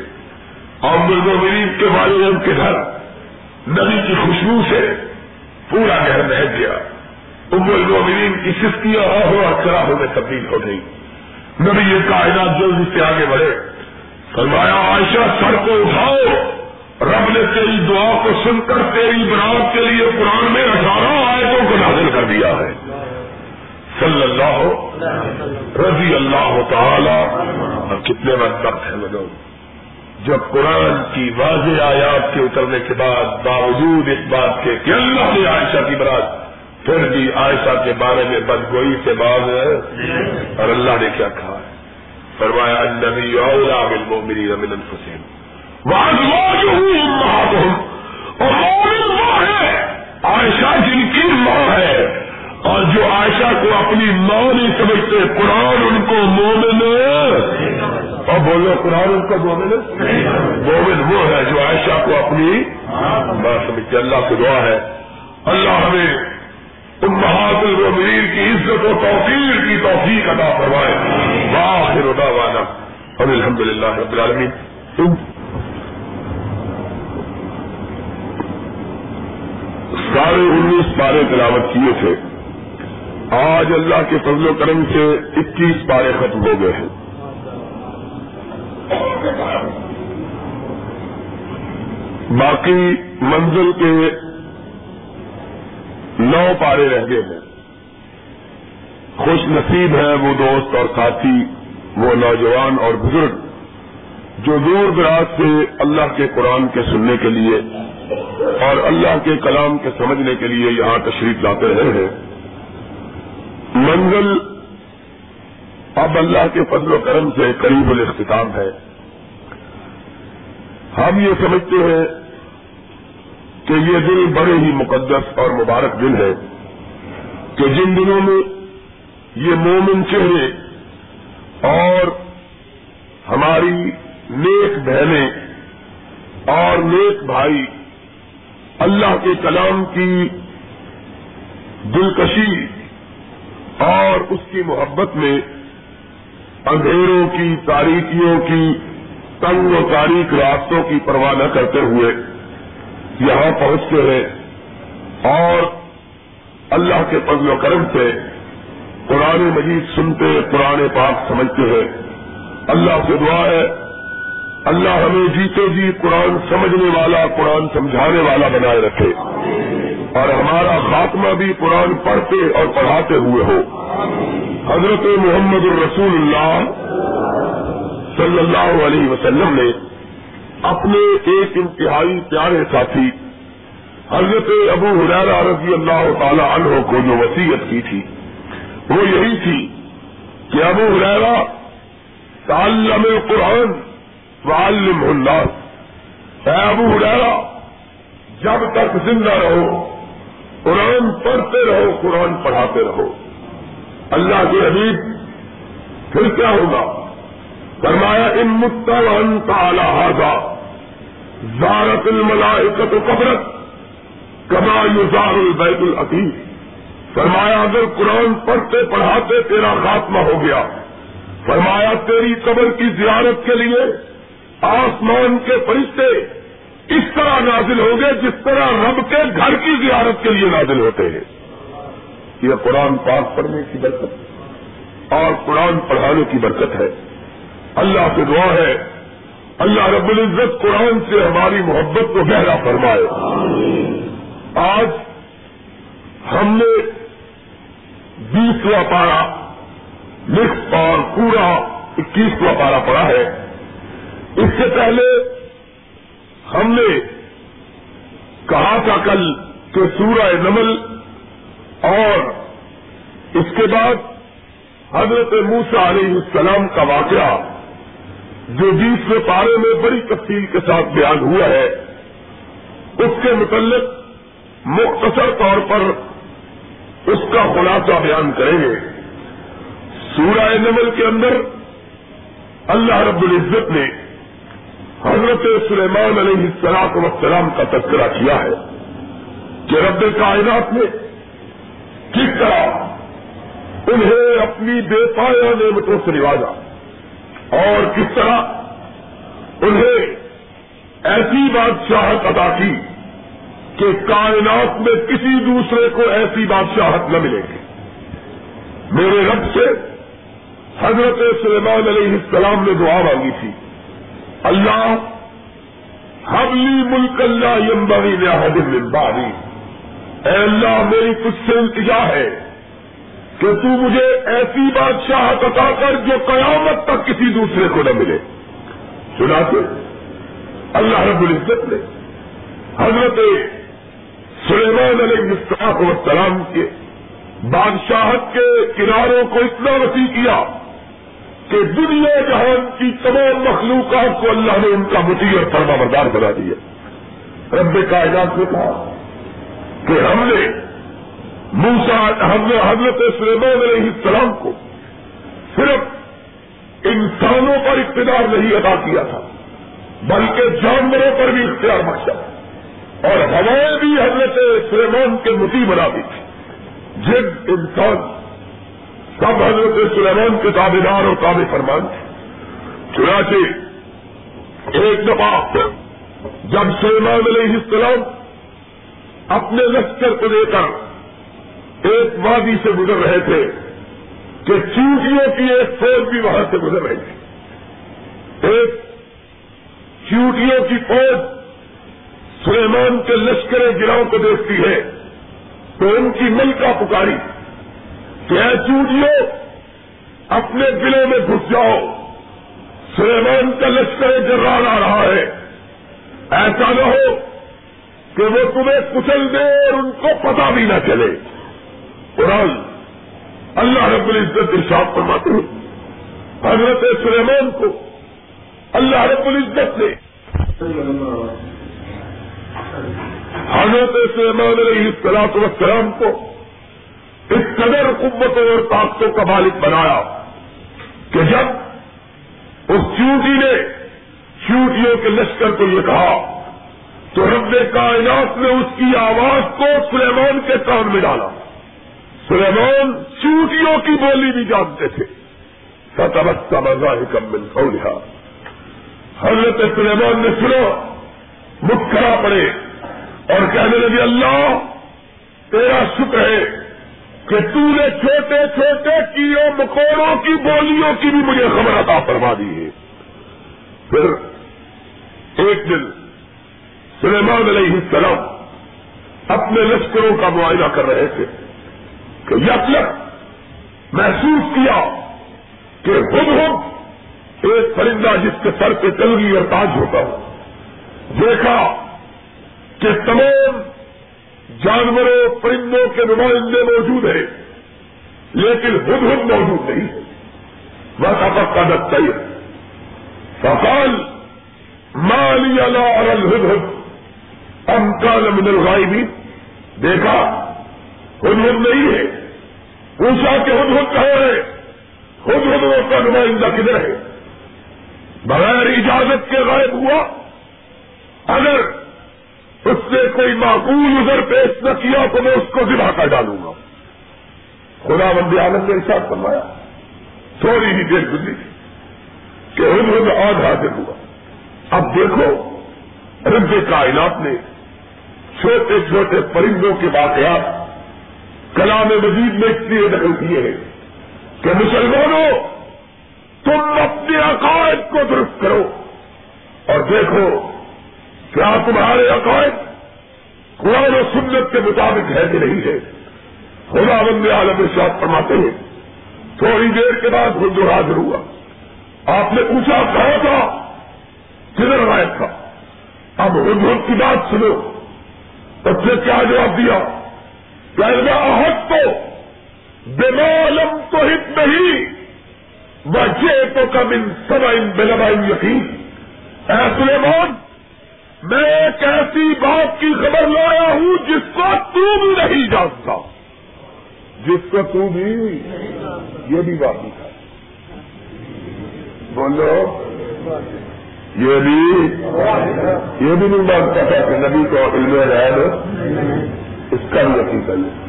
اور المرین کے والدین کے گھر۔ نبی کی خوشبو سے پورا گھر بہ گیا۔ ام المرین کی سستیاں ہو اور چراہوں میں تبدیل ہو گئی۔ نبی یہ کائنات جلدی سے آگے بڑھے۔ فرمایا، عائشہ، سر کو اٹھاؤ۔ رب نے تیری دعا کو سن کر تیری برات کے لیے قرآن میں اٹھارہ آیتوں کو نازل کر دیا ہے۔ صلی اللہ رضی اللہ تعالی اور کتنے وقت ہے مدو جب قرآن کی واضح آیات کے اترنے کے بعد باوجود اس بات کے کہ اللہ نے عائشہ کی برات، پھر بھی عائشہ کے بارے میں بدگوئی سے باز ہے اور اللہ نے کیا کہا ہے؟ فرمایا النبی اولا بالمؤمنین من انفسهم وازواجه امهاتهم اور مومن وہ ہے عائشہ جن کی ماں ہے۔ اور جو عائشہ کو اپنی ماں نہیں سمجھتے، قرآن ان کو مومن اور بولو، قرآن ان کو مومن مومن وہ ہے جو عائشہ کو اپنی ماں سمجھتے۔ اللہ کی دعا ہے۔ اللہ ہمیں ان بہاد المین کی عزت و توفیر کی توفیق ادا کروائے باخر ادا وانا اور الحمد للہ رب العالمین۔ سارے انیس پارے تلاوت کیے تھے۔ آج اللہ کے فضل و کرم سے اکیس پارے ختم ہو گئے ہیں۔ باقی منزل کے نو پارے رہ گئے ہیں۔ خوش نصیب ہے وہ دوست اور ساتھی، وہ نوجوان اور بزرگ جو دور دراز سے اللہ کے قرآن کے سننے کے لیے اور اللہ کے کلام کے سمجھنے کے لیے یہاں تشریف لاتے رہے ہیں۔ منزل۔ اب اللہ کے فضل و کرم سے قریب الاختتام ہے۔ ہم یہ سمجھتے ہیں کہ یہ دن بڑے ہی مقدس اور مبارک دن ہے کہ جن دنوں میں یہ مومن چہرے اور ہماری نیک بہنیں اور نیک بھائی اللہ کے کلام کی دلکشی اور اس کی محبت میں اندھیروں کی تاریخیوں کی، تنگ و تاریخ راستوں کی پرواہ نہ کرتے ہوئے یہاں پہنچتے ہیں اور اللہ کے فضل و کرم سے قرآن مجید سنتے، قرآن پاک سمجھتے ہیں۔ اللہ سے دعا ہے۔ اللہ ہمیں جیتے جی قرآن سمجھنے والا، قرآن سمجھانے والا بنائے رکھے۔ اور ہمارا خاتمہ بھی قرآن پڑھتے اور پڑھاتے ہوئے ہو۔ حضرت محمد الرسول اللہ صلی اللہ علیہ وسلم نے اپنے ایک انتہائی پیارے ساتھی، حضرت ابو حرارا رضی اللہ تعالی عنہ کو جو وسیعت کی تھی، وہ یہی تھی کہ ابو حرارا تعلم قرآن وعلم اللہ اے ابو حرارا جب تک زندہ رہو قرآن پڑھتے رہو، قرآن پڑھاتے رہو۔ اللہ کے حبیب پھر کیا ہوگا؟ فرمایا، ان مستان کا اعلیٰ زارت الملائکت قبرت، کما یوزار البید العقیم فرمایا، اگر قرآن پڑھتے پڑھاتے تیرا خاتمہ ہو گیا، فرمایا، تیری قبر کی زیارت کے لیے آسمان کے فرشتے اس طرح نازل ہوں گے جس طرح رب کے گھر کی زیارت کے لیے نازل ہوتے ہیں۔ یہ قرآن پاک پڑھنے کی برکت اور قرآن پڑھانے کی برکت ہے۔ اللہ سے دعا ہے۔ اللہ رب العزت قرآن سے ہماری محبت کو گہرا فرمائے۔ آج ہم نے بیسواں پارا لکھ اور پورا اکیسواں پارا پڑا ہے۔ اس سے پہلے ہم نے کہا تھا کل کہ سورہ نمل اور اس کے بعد حضرت موسا علیہ السلام کا واقعہ جو بیسویں پارے میں بڑی تفصیل کے ساتھ بیان ہوا ہے، اس کے متعلق مختصر طور پر اس کا خلاصہ بیان کریں گے۔ سورہ نمل کے اندر اللہ رب العزت نے حضرت سلیمان علیہ السلاط وسلام کا تذکرہ کیا ہے کہ رب کائنات نے کس طرح انہیں اپنی بے پایا نعمتوں سے نوازا اور کس طرح انہیں ایسی بادشاہت ادا کی کہ کائنات میں کسی دوسرے کو ایسی بادشاہت نہ ملے گی۔ میرے رب سے حضرت سلیمان علیہ السلام نے دعا مانگی تھی۔ اللہ حبلی ملک اللہ یمبری باری اے اللہ، میری کچھ سے التجا ہے کہ تو مجھے ایسی بادشاہت عطا کر جو قیامت تک کسی دوسرے کو نہ ملے۔ سنا کے اللہ رب العزت نے حضرت سلیمان علیہ السلام والسلام کے بادشاہت کے کناروں کو اتنا وسیع کیا۔ کہ دنیا جہان کی تمام مخلوقات کو اللہ نے ان کا متی اور فرما بردار بنا دیا۔ رب کائنات نے کہا کہ ہم نے موسا حضرت سلیمان علیہ السلام کو صرف انسانوں پر اقتدار نہیں ادا کیا تھا، بلکہ جانوروں پر بھی اختیار بخشا اور ہوائیں بھی حضرت سلیمان کے متی بنا دی تھی۔ جن انسان سب حضرت سلیمان کے دار اور تابع فرمان تھے۔ چنانچہ ایک دفعہ جب سلیمان علیہ السلام اپنے لشکر کو لے کر ایک وادی سے گزر رہے تھے کہ چوٹیوں کی ایک فوج بھی وہاں سے گزر رہی تھی۔ ایک چوٹیوں کی فوج سلیمان کے لشکر گراؤں کو دیکھتی ہے تو ان کی ملکہ پکاری کہ اے اپنے دلوں میں گھس جاؤ۔ سلیمان کا لشکر جران آ رہا ہے۔ ایسا نہ ہو کہ وہ تمہیں کچل دے اور ان کو پتا بھی نہ چلے۔ قرآن اللہ رب العزت ارشاد فرماتے ہیں۔ حضرت سلیمان کو اللہ رب العزت نے حضرت سلیمان علیہ السلاط وسلام کو اس قدر قوتوں اور طاقتوں کا مالک بنایا کہ جب اس چوٹی نے چوٹیوں کے لشکر کو یہ کہا، تو رب کائنات نے اس کی آواز کو سلیمان کے کان میں ڈالا۔ سلیمان چوٹیوں کی بولی بھی جانتے تھے۔ ستبت کا مزاح مل سو لیا حضرت سلیمان نے سنو مکھرا پڑے اور کہنے لگے، اللہ، تیرا شکر ہے کہ تو نے چھوٹے چھوٹے کیڑوں مکوڑوں کی بولیوں کی بھی مجھے خبر عطا فرما دی ہے۔ پھر ایک دن سلیمان علیہ السلام اپنے لشکروں کا معائنہ کر رہے تھے کہ یک محسوس کیا کہ خود خود ایک پرندہ جس کے سر پہ تلگی اور تاج ہوتا ہو۔ دیکھا کہ تمام جانوروں، پرندوں کے نمائندے موجود ہیں، لیکن خود خود موجود نہیں ہے بس کا نت چاہیے فقال مالی اللہ اور الحد ام کال من الغائبی دیکھا، خود خود نہیں ہے پوچھا کہ خود خود کہاں ہے خود خود کا نمائندہ کدھر ہے؟ بغیر اجازت کے غائب ہوا۔ اگر اس نے کوئی معقول ادھر پیش نہ کیا تو میں اس کو دبا کر ڈالوں گا۔ خدا بندی عالم نے ساتھ فرمایا، تھوڑی ہی دیر گزری کہ ان آج حاضر ہوا۔ اب دیکھو، رب کائنات نے چھوٹے چھوٹے پرندوں کے واقعات کلام مجید میں اس لیے نقل کیے ہیں کہ مسلمانوں، تم اپنے عقائد کو درست کرو اور دیکھو کیا تمہارے عقائد قرآن و سنت کے مطابق ہے کہ نہیں ہے؟ خدا بند عالم شاپ فرماتے ہیں، تھوڑی دیر کے بعد حضور حاضر ہوا، آپ نے پوچھا کہا تھا؟ کدھر غائب تھا؟ اب حضور کی بات سنو۔ اس نے کیا جواب دیا؟ کہ عہد تو بے تو ہت نہیں بچے تو کم ان سب ان بلبائن یقین۔ اے سلیمان میں ایک ایسی بات کی خبر لایا ہوں جس کو تو بھی نہیں جانتا۔ جس کو تو بھی یہ بھی بات نہیں بولو۔ یہ بھی یہ بھی نہیں مانتا تھا کہ نبی کو علم رہے اس کا بھی عقیدہ ہے۔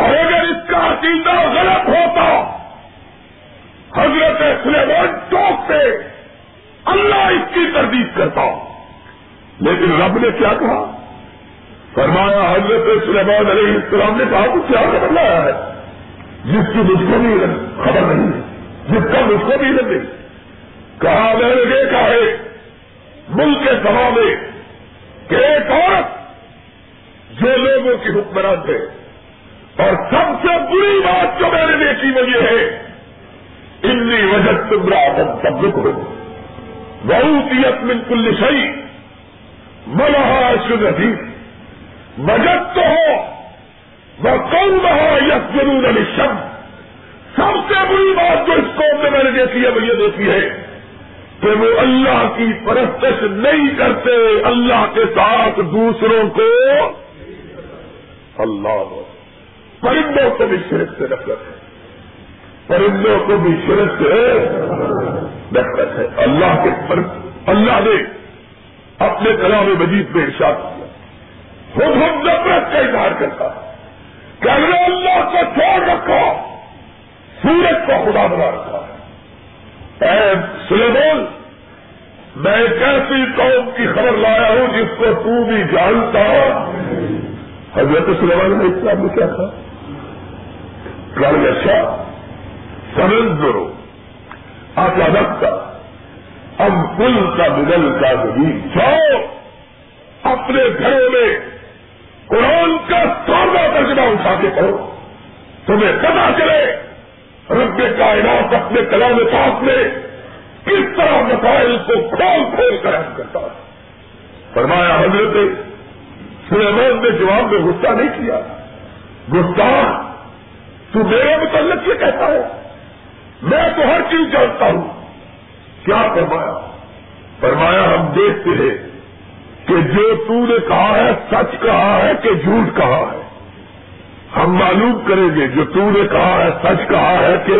اور اگر اس کا عقیدہ غلط ہوتا، حضرت سلیمان ٹوک سے اللہ اس کی تردید کرتا۔ لیکن رب نے کیا کہا؟ فرمایا، حضرت سلیمان علیہ السلام نے کہا، تو کیا خبر لایا ہے؟ جس کی مجھ کو بھی خبر نہیں ہے جس کا مجھ کو بھی نہیں۔ کہا، میں نے دیکھا ہے، ملک کے سبھا میں کہ ایک عورت جو لوگوں کی حکمران تھے اور سب سے بری بات جو میں نے دیکھی وہ یہ ہے، انی وجہ تمرا سب لکھ بہت ہی اپنے کل صحیح ملحاظی بجٹ تو ہو وہ کون رہا یس ضرور علی شب سب سے بری بات جو اس قوم میں میں نے دیکھی ہے، وہ یہ دیکھی ہے کہ وہ اللہ کی پرستش نہیں کرتے، اللہ کے ساتھ دوسروں کو اللہ پرندوں کو بھی شرک سے نفرت ہے۔ پرندوں کو بھی شرک سے نفرت ہے۔ اللہ کے پر اللہ نے اپنے کلام مجید میں ارشاد کیا۔ خود خود نفرت کا اظہار کرتا ہے کہ اگر اللہ کو چھوڑ رکھا، سورج کو خدا بنا رکھا۔ ہے اے سلیمان، میں ایک ایسی قوم کی خبر لایا ہوں جس کو تو بھی جانتا۔ حضرت سلیمان نے اسلام میں کیا تھا کل اچھا سمجھ دو آپ اب کل کا بدل کا بھی جاؤ اپنے گھروں میں قرآن کا سادہ ترجمہ اٹھا کے پڑھو۔ تمہیں پتا چلے رب کائنات اپنے کلام پاک میں کس طرح مسائل کو کھول کھول کر اہم کرتا ہے۔ فرمایا، حضرت سلیمان نے جواب میں غصہ نہیں کیا۔ غصہ تو میرے متعلق یہ کہتا ہے، میں تو ہر چیز جانتا ہوں۔ کیا فرمایا؟ فرمایا، ہم دیکھتے ہیں کہ جو تو نے کہا ہے، سچ کہا ہے کہ جھوٹ کہا ہے۔ ہم معلوم کریں گے، جو تو نے کہا ہے، سچ کہا ہے کہ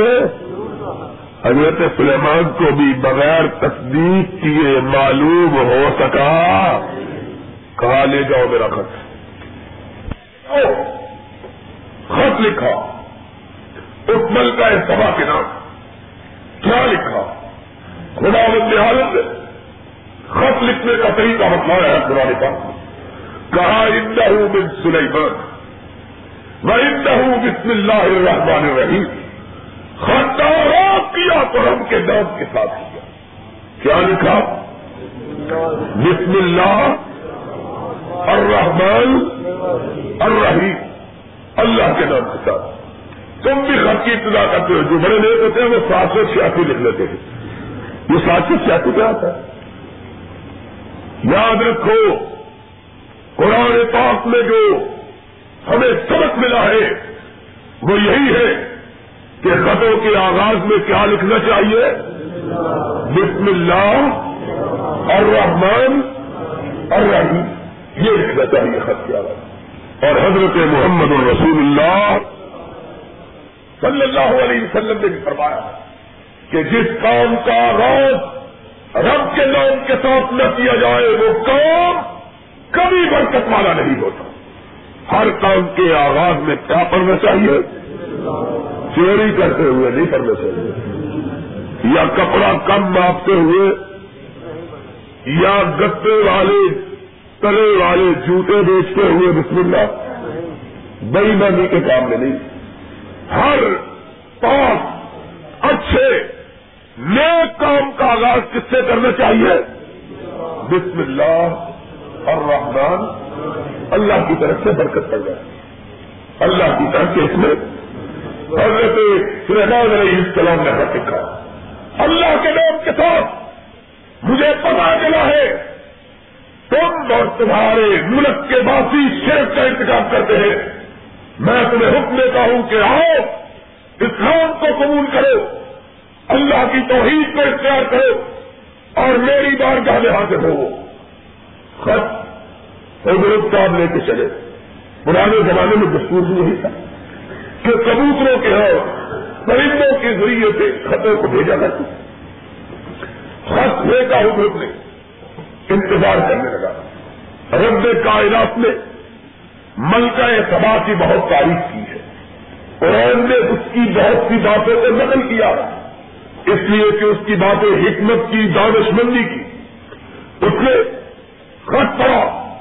حضرت سلیمان کو بھی بغیر تصدیق کیے معلوم ہو سکا۔ کہا، لے جاؤ میرا خط۔ خط لکھا۔ اس مل کا سبا کے نام۔ کیا لکھا؟ خدا بند حالت خط لکھنے کا طریقہ بتلایا ہے خدا نے کہا اندہ بن سلیمان میں اندہ بسم اللہ الرحمن الرحیم۔ خطارات کیا تو رب کے نام کے ساتھ کیا۔ کیا لکھا؟ بسم اللہ الرحمن الرحیم۔ اللہ کے نام کے ساتھ۔ تم بھی خط کی ابتدا کرتے ہو۔ جو بڑے لوگ ہوتے ہیں وہ سات سو چھیاسی لکھ لیتے ہیں۔ یہ سات سو چھیاسی کیا آتا ہے یاد رکھو، قرآن پاک میں جو ہمیں سبق ملا ہے، وہ یہی ہے کہ خطوں کے آغاز میں کیا لکھنا چاہیے؟ بسم اللہ اور رحمان اور یہ لکھنا چاہیے خط کے آغاز اور حضرت محمد الرسول اللہ صلی اللہ علیہ وسلم نے بھی فرمایا کہ جس کام کا آغاز رب کے نام کے ساتھ نہ کیا جائے، وہ کام کبھی برکت والا نہیں ہوتا۔ ہر کام کے آغاز میں کیا پڑھنا چاہیے؟ چوری کرتے ہوئے نہیں کرنا چاہیے۔ یا کپڑا کم ماپتے ہوئے، یا گتے والے، تلے والے جوتے بیچتے ہوئے، بسم اللہ بئی کے کام میں نہیں۔ ہر پانچ اچھے نیک کام کا آغاز کس سے کرنا چاہیے؟ بسم اللہ اور رحمان اللہ کی طرف سے برکت پڑ جائے۔ اللہ کی طرف سے اس میں حضرت سلیمان علیہ السلام نے حق لکھا۔ اللہ کے نام کے ساتھ مجھے پتا چلا ہے، تم اور تمہارے ملک کے باسی شیخ کا انتظام کرتے ہیں۔ میں تمہیں حکم دیتا ہوں کہ آؤ اسلام کو قبول کرو، اللہ کی توحید کو اختیار کرو اور میری بار میں حاضر ہو۔ خط حضرت صاحب لے کے چلے۔ پرانے زمانے میں دستور نہیں تھا کہ کبوتروں کے ہاں پرندوں کے ذریعے سے خطوں کو بھیجا کرتے خط کا حکم نے انتظار کرنے لگا۔ رب کائنات نے ملکہ سبا کی بہت تعریف کی۔ قرآن نے اس کی بہت سی باتوں کو نقل کیا۔ اس لیے کہ اس کی باتیں حکمت کی، دانش مندی کی۔ اس نے خط پڑا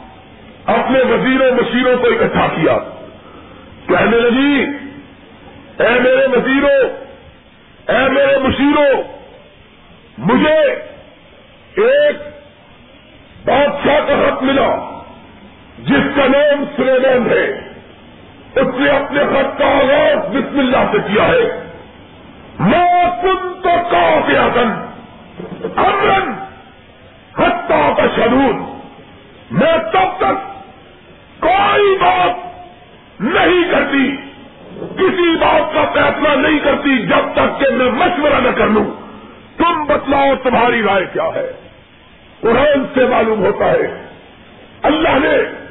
اپنے وزیروں، مشیروں کو اکٹھا کیا۔ کہنے لگی، اے میرے وزیروں، اے میرے مشیروں، مجھے ایک بادشاہ کا خط ملا، جس کا نام سلیمان ہے۔ اس نے اپنے خط کا آغاز بسم اللہ سے کیا ہے۔ میں تم تو کافی آسن امرن حتہ کا شرون میں تب تک کوئی بات نہیں کرتی، کسی بات کا فیصلہ نہیں کرتی جب تک کہ میں مشورہ نہ کر لوں۔ تم بتلاؤ تمہاری رائے کیا ہے؟ قرآن سے معلوم ہوتا ہے، اللہ نے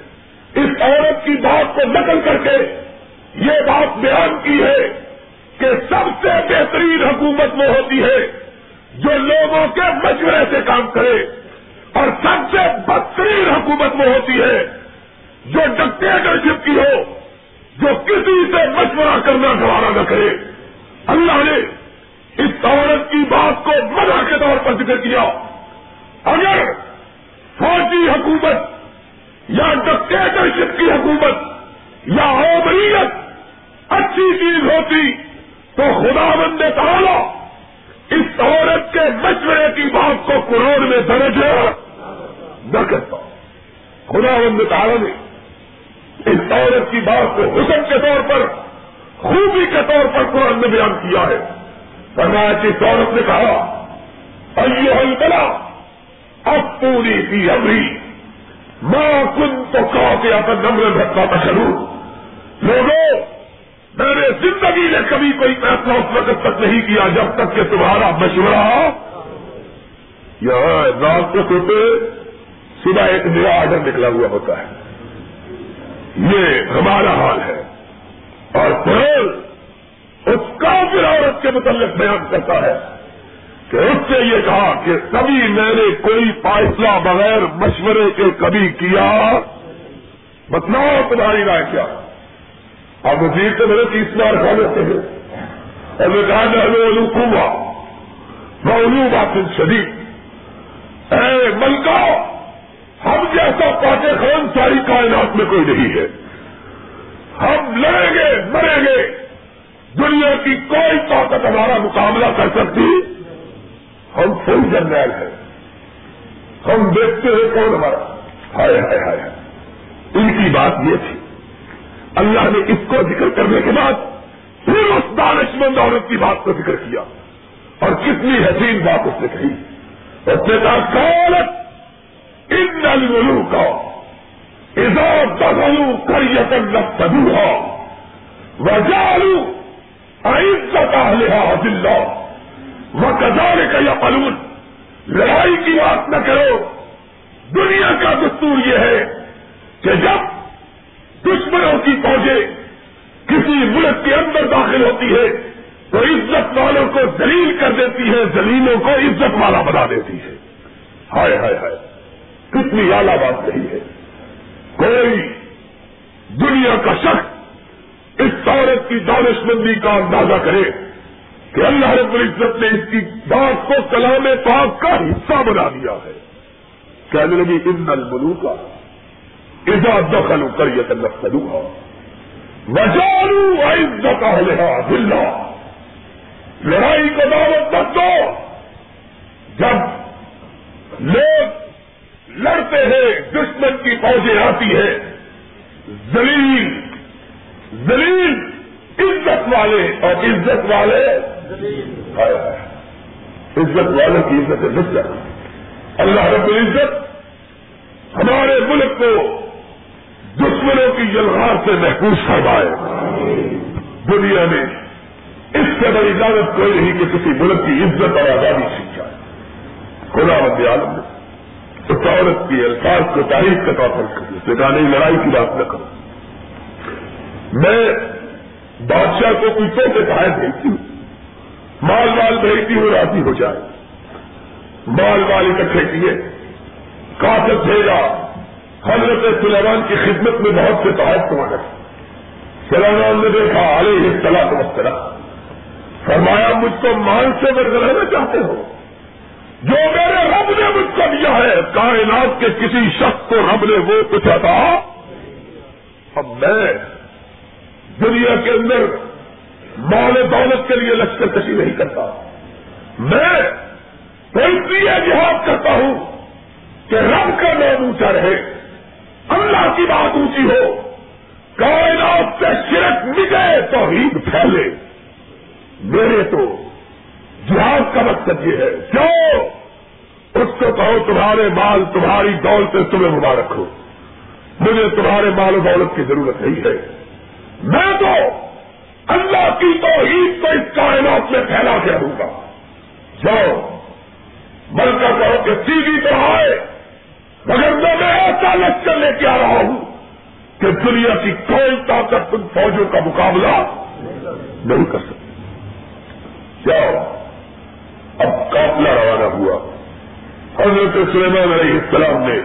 اس عورت کی بات کو نقل کر کے یہ بات بیان کی ہے کہ سب سے بہترین حکومت وہ ہوتی ہے جو لوگوں کے مشورے سے کام کرے اور سب سے بدترین حکومت وہ ہوتی ہے جو ڈکٹیٹرشپ کی ہو، جو کسی سے مشورہ کرنا گوارا نہ کرے۔ اللہ نے اس عورت کی بات کو مزہ کے طور پر ذکر کیا۔ اگر فوجی حکومت یا ڈکٹیٹرشپ کی حکومت، یا عمریت اچھی چیز ہوتی تو خدا بند تعالی اس عورت کے مشورے کی بات کو قرآن میں درج نہ کرتا خدا بند تعالی نے اس عورت کی بات کو حسن کے طور پر، خوبی کے طور پر قرآن نے بیان کیا ہے۔ فرمایا کہ اس عورت نے کہا ایو بلا اب پوری کی امری ماں کن تو کافی آپ نمر بھٹا کا شروع لوگوں میں نے زندگی میں کبھی کوئی فیصلہ اس وقت تک نہیں کیا جب تک کہ تمہارا مشورہ یہاں رات کو سوتے صبح ایک نیا آڈر نکلا ہوا ہوتا ہے۔ یہ ہمارا حال ہے۔ اور پھر اس کافر عورت کے متعلق بیان کرتا ہے۔ کہ اس سے یہ کہا کہ کبھی میں نے کوئی فائصلہ بغیر مشورے کے کبھی کیا؟ بتلاؤ تمہاری رائے کیا؟ اب وزیر سے میرے تیس بار کھا لیتے ہیں۔ اور میں کہا کہ ہمیں میں الو بات شدید۔ اے ملکہ، ہم جیسا پاٹے خان ساری کائنات میں کوئی نہیں ہے۔ ہم لڑیں گے، مریں گے۔ دنیا کی کوئی طاقت ہمارا مقابلہ کر سکتی؟ ہم فل جنرل ہیں۔ ہم دیکھتے ہیں کون ہمارا۔ ہائے ہائے ہائے ان کی بات یہ تھی۔ اللہ نے اس کو ذکر کرنے کے بعد پھر اس دانش مند عورت کی بات کو ذکر کیا۔ اور کتنی حسین بات اس نے کہی۔ اس نے کہا کالت ان الملو کا ازاد دغلو کریتن نفتدو ہو وجالو عزت اہلها دلہ وہ کزارے کا یا پلون لڑائی کی بات نہ کرو۔ دنیا کا دستور یہ ہے کہ جب دشمنوں کی فوجیں کسی ملک کے اندر داخل ہوتی ہے تو عزت والوں کو دلیل کر دیتی ہے زلیلوں کو عزت والا بنا دیتی ہے ہائے ہائے ہائے۔ کتنی اعلیٰ بات نہیں ہے۔ کوئی دنیا کا شخص اس عورت کی دانش مندی کا اندازہ کرے۔ کہ اللہ رب العزت نے اس کی بات کو کلام پاک کا حصہ بنا دیا ہے۔ کہنے لگی ان الملو کا ادا دخل کر یہ تلف کروں گا وجالو عزت دلہ لڑائی کو دعوت مت دو۔ جب لوگ لڑتے ہیں، دشمن کی فوجیں آتی ہے زلیل زلیل عزت والے اور عزت والے عزت والے کی عزت نسبت اللہ رب العزت ہمارے ملک کو دشمنوں کی جلغار سے محفوظ فرمائے۔ دنیا میں اس سے بڑی اجازت کوئی نہیں کہ کسی ملک کی عزت اور آزادی سیکھ جائے۔ خدا بند عالم نے اس عورت کی الفاظ کو تاریخ کے طور پر نہیں لڑائی کی بات نہ کروں۔ میں بادشاہ کو کچھ سے باہر بھیجتی ہوں۔ مال مال بھیجتی ہوں راضی ہو جائے۔ مال مال اکٹھے کیے۔ کاغذ بھیجا۔ حضرت سلیمان کی خدمت میں بہت سے تحائف تمہارے سلیمان نے دیکھا، علیہ السلام کو مسترا فرمایا، مجھ کو مال سے بدلانا چاہتے ہو۔ جو میرے رب نے مجھ کو دیا ہے، کائنات کے کسی شخص کو رب نے وہ پوچھا تھا اب میں دنیا کے اندر مال دولت کے لیے لشکر کشی نہیں کرتا۔ میں کوئی لیے جہاد کرتا ہوں کہ رب کا نام اونچا رہے، اللہ کی بات اونچی ہو، کائنات سے شرک مٹے تو عید پھیلے۔ میرے تو جہاد کا مقصد یہ ہے جو اس کو کہو تمہارے مال تمہاری دولت تمہیں مبارک ہو۔ مجھے تمہارے مال و دولت کی ضرورت نہیں ہے۔ میں تو اللہ کی توحید کو اس کائنات میں پھیلا کے رہوں گا۔ جاؤ بلکہ کہو کہ سیدھی تو آئے، مگر میں ایسا لشکر لے کے آ رہا ہوں کہ دنیا کی کوئی طاقت ان فوجوں کا مقابلہ نہیں کر سکتی۔ جاؤ، اب قافلہ روانہ ہوا۔ حضرت سلیمان علیہ السلام نے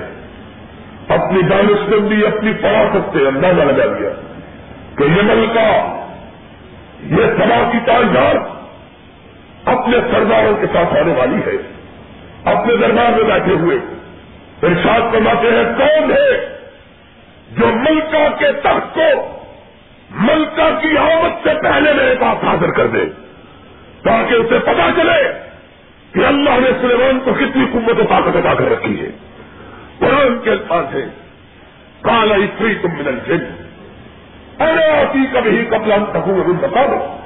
اپنی دانش بندی اپنی فراست سے اندازہ لگا دیا کہ یمن کا یہ سبا کی تاجدار اپنے سرداروں کے ساتھ آنے والی ہے۔ اپنے دربار میں بیٹھے ہوئے۔ ارشاد فرماتے ہیں، کون ہے جو ملکہ کے تخت کو ملکہ کی آمد سے پہلے میرے پاس حاضر کر دے، تاکہ اسے پتا چلے کہ اللہ نے سلیمان کو کتنی قوت و طاقت ادا کر رکھی ہے۔ قرآن کے الفاظ ہے کالا اتری تم ملن جن ارے آتی کبھی کپلا تکوں ابھی بتا دو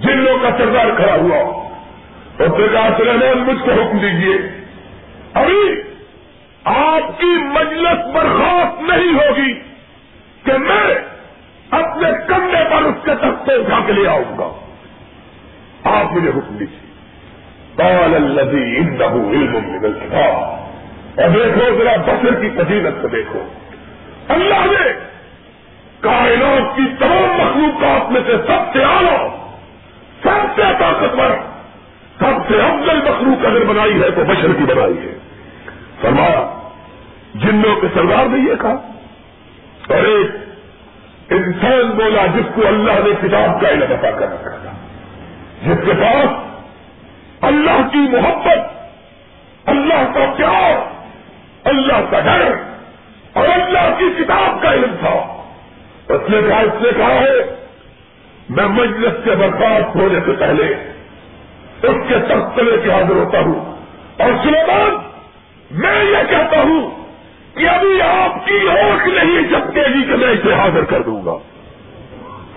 جنوں کا سردار کھڑا ہوا۔ اور پھر کہا سلیمان مجھ کو حکم دیجیے ابھی آپ کی مجلس برخاست نہیں ہوگی کہ میں اپنے کندھے پر اس کے تختے اٹھا کے لے آؤں گا۔ آپ مجھے حکم دیجیے قال الذي عنده علم من الكتاب۔ اور دیکھو ذرا بشر کی فضیلت کو دیکھو۔ اللہ نے کائنات کی تمام مخلوقات میں سے سب سے اعلیٰ، سب سے طاقتور، سب سے افضل مخلوق اگر بنائی ہے تو بشر کی بنائی ہے۔ فرمایا، جنوں کے سردار نے یہ کہا۔ اور ایک انسان بولا جس کو اللہ نے کتاب کا علم عطا کر رکھا تھا، جس کے پاس اللہ کی محبت، اللہ کا پیار، اللہ کا ڈر اور اللہ کی کتاب کا علم تھا۔ اس نے کہا، اس نے کہا ہے، میں مجلس کے برخاست ہونے سے پہلے اس کے تختلے کے حاضر ہوتا ہوں۔ اور سلیمان، میں یہ کہتا ہوں کہ ابھی آپ کی اوٹ نہیں چپکے گی کہ میں اسے حاضر کر دوں گا۔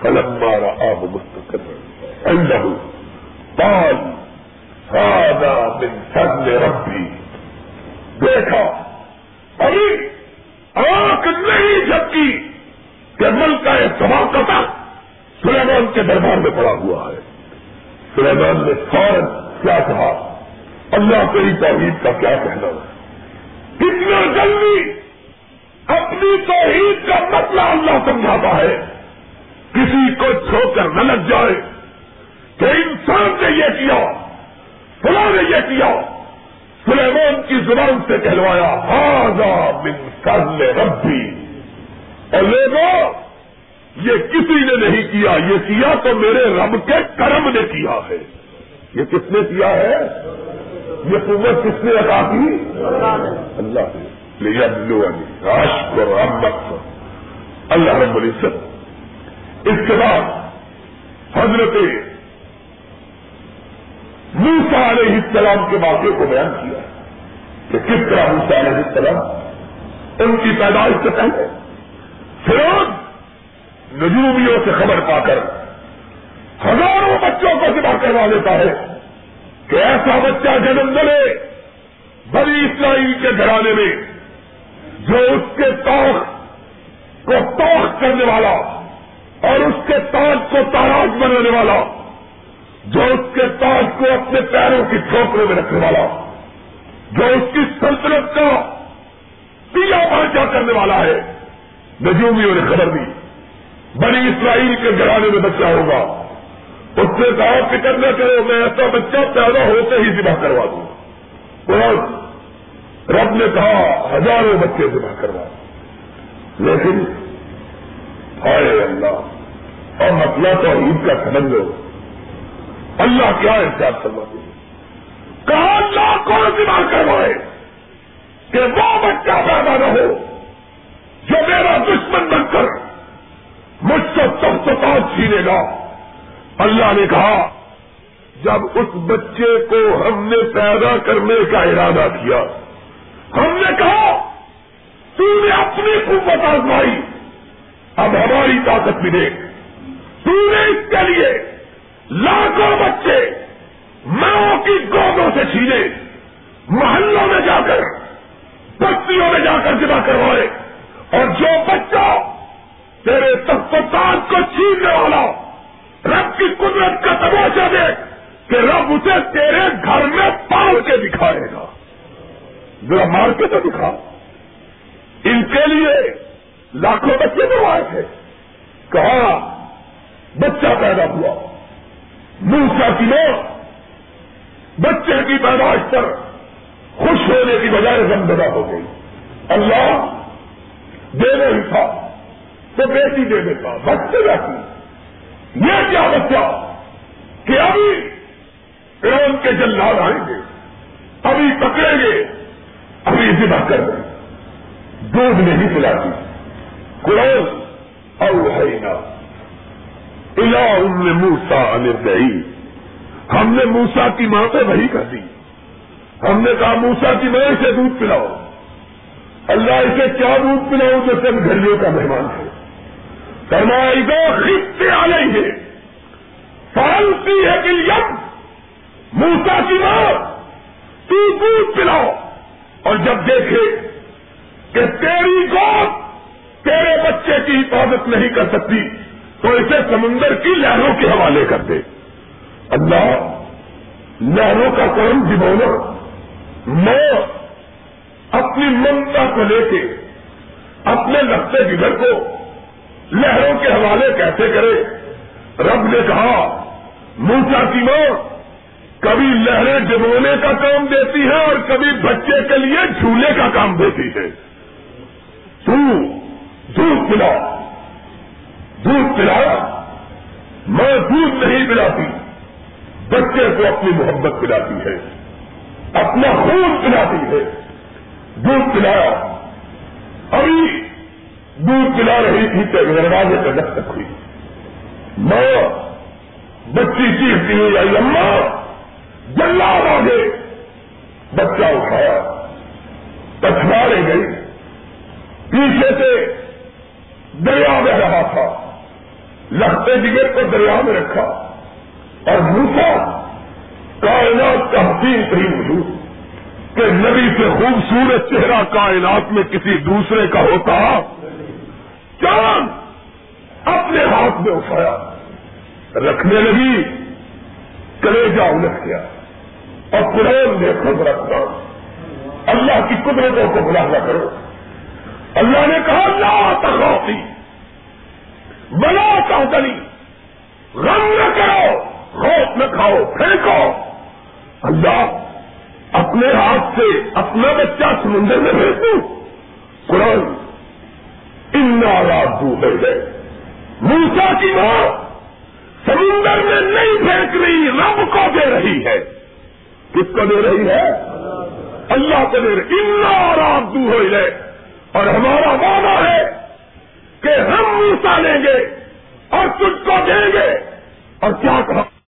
فلم مارا آپ مستقل اللہ پال من فضل ربی دیکھا، ابھی آنکھ نہیں جھپکی کہ ملک کا ایک سبا سلیمان کے دربار میں پڑا ہوا ہے۔ سلیمان نے فوراً کیا کہا؟ اللہ تیری توحید کا کیا کہنا ہے؟ کتنا جلدی اپنی توحید کا مسئلہ اللہ سمجھاتا ہے۔ کسی کو چھو کر نہ لگ جائے کہ انسان نے یہ کیا، فلاں نے یہ کیا۔ سلیمان کی زبان سے کہلوایا ہاضا من کرل ربی اور لوگوں یہ کسی نے نہیں کیا، یہ کیا تو میرے رب کے کرم نے کیا ہے۔ یہ کس نے کیا ہے؟ یہ قوت کس نے ادا کی؟ اللہ نے۔ راش کو رحمت۔ اللہ رب العزت۔ اس کے بعد حضرت موسا علیہ السلام کے واقعے کو بیان کیا کہ کس طرح موسا علیہ السلام ان کی پیدائش سے پہلے فروغ نجومیوں سے خبر پا کر ہزاروں بچوں کو ذبح کروا دیتا ہے کہ ایسا بچہ جنم دلے بڑی اسرائیل کے گھرانے میں جو اس کے توخ کو توخ کرنے والا اور اس کے تاج کو تاراج بنانے والا، جو اس کے تاج کو اپنے پیروں کی ٹھوکروں میں رکھنے والا، جو اس کی سلطنت کا پیا پانچا کرنے والا ہے۔ نجومیوں نے خبر دی۔ بڑی اسرائیل کے گھرانے میں بچہ ہوگا۔ اس سے کہا، فکر نہ کرو، میں ایسا بچہ پیدا ہوتے ہی ذبح کروا دوں۔ اور رب نے کہا، ہزاروں بچے ذبح کروا۔ لیکن، ہائے اللہ، اور مسئلہ تو عید کا سمجھ لو۔ اللہ کیا احساس کرواتے کہا، اللہ کو ذمہ کروائے کہ وہ بچہ پیدا نہ ہو جو میرا دشمن بن کر مجھ سے سب چھینے گا۔ اللہ نے کہا، جب اس بچے کو ہم نے پیدا کرنے کا ارادہ کیا، ہم نے کہا، تو نے اپنی قوت آزمائی، اب ہماری طاقت بھی دے تو نے اس کے لیے لاکھوں بچے ماؤں کی گودوں سے چھینے، محلوں میں جا کر، بستیوں میں جا کر جمع کروائے۔ اور جو بچہ تیرے تختان کو چھیننے والا رب کی قدرت کا تماشا دے کہ رب اسے تیرے گھر میں پال کے دکھائے گا۔ ذرا مار کے تو دکھا۔ ان کے لیے لاکھوں بچے بروائے تھے۔ کہا، بچہ پیدا ہوا۔ موسا کی موت۔ بچے کی پیدائش پر خوش ہونے کی بجائے زمدہ ہو گئی۔ اللہ، دے نہیں تھا تو بیٹی دے دیتا بچے جاتی۔ یہ کیا بچہ؟ کہ ابھی ایران کے جلال آئیں گے، ابھی پکڑیں گے، ابھی ذبح کر دیں۔ دودھ نہیں پلاتی۔ قرآن اور ہے نا ام موسا گئی ہم نے موسا کی ماں پہ وہی کر دی۔ ہم نے کہا موسا کی ماں سے دودھ پلاؤ۔ اللہ اسے کیا دودھ پلاؤ جو سب گھریوں کا مہمان ہے فرمائی دو خطے آ ہے فالتی ہے کہ یم، موسا کی ماں، تو دودھ پلاؤ۔ اور جب دیکھے کہ تیری گود تیرے بچے کی حفاظت نہیں کر سکتی، تو اسے سمندر کی لہروں کے حوالے کر دے۔ اللہ، لہروں کا کام جبونا میں اپنی ممتا کو لے کے اپنے لگتے جگر کو لہروں کے حوالے کیسے کرے؟ رب نے کہا موسا کی ماں، کبھی لہریں ڈبونے کا کام دیتی ہے اور کبھی بچے کے لیے جھولے کا کام دیتی ہے تو، دودھ پلا دودھ پلایا میں دودھ نہیں پلاتی، بچے کو اپنی محبت پلاتی ہے، اپنا خون پلاتی ہے۔ دودھ پلایا ابھی دودھ پلا رہی تھی تو دروازے کا تک ہوئی ماں، بچی چیزتی ہوئی آئی اماں، جلا آگے بچہ اٹھایا پچھواڑے گئی۔ پیچھے سے دریا میں رہا تھا۔ لگتے جگر کو دریا میں رکھا۔ اور موسا، کائنات کا حسین ترین وجود کہ نبی سے خوبصورت چہرہ کائنات میں کسی دوسرے کا ہوتا۔ چاند اپنے ہاتھ میں اٹھایا، رکھنے لگی کلیجا الٹ گیا اور قرآن نے خود رکھنا اللہ کی قدرتوں کو بلانا کرو۔ اللہ نے کہا اللہ تخوفی بلا چاہتنی غم نہ کرو، خوف نہ کھاؤ، پھینکو۔ اللہ اپنے ہاتھ سے اپنا بچہ سمندر میں بھیج دوں۔ قرآن ان ہے گئے موسا کی ماں سمندر میں نہیں پھینک رہی، رب کو دے رہی ہے۔ کس کو دے رہی ہے؟ اللہ کو دے رہی۔ ان ہو گئے اور ہمارا وعدہ ہے کہ ہم موسا لیں گے اور تجھ کو دیں گے۔ اور کیا کہا؟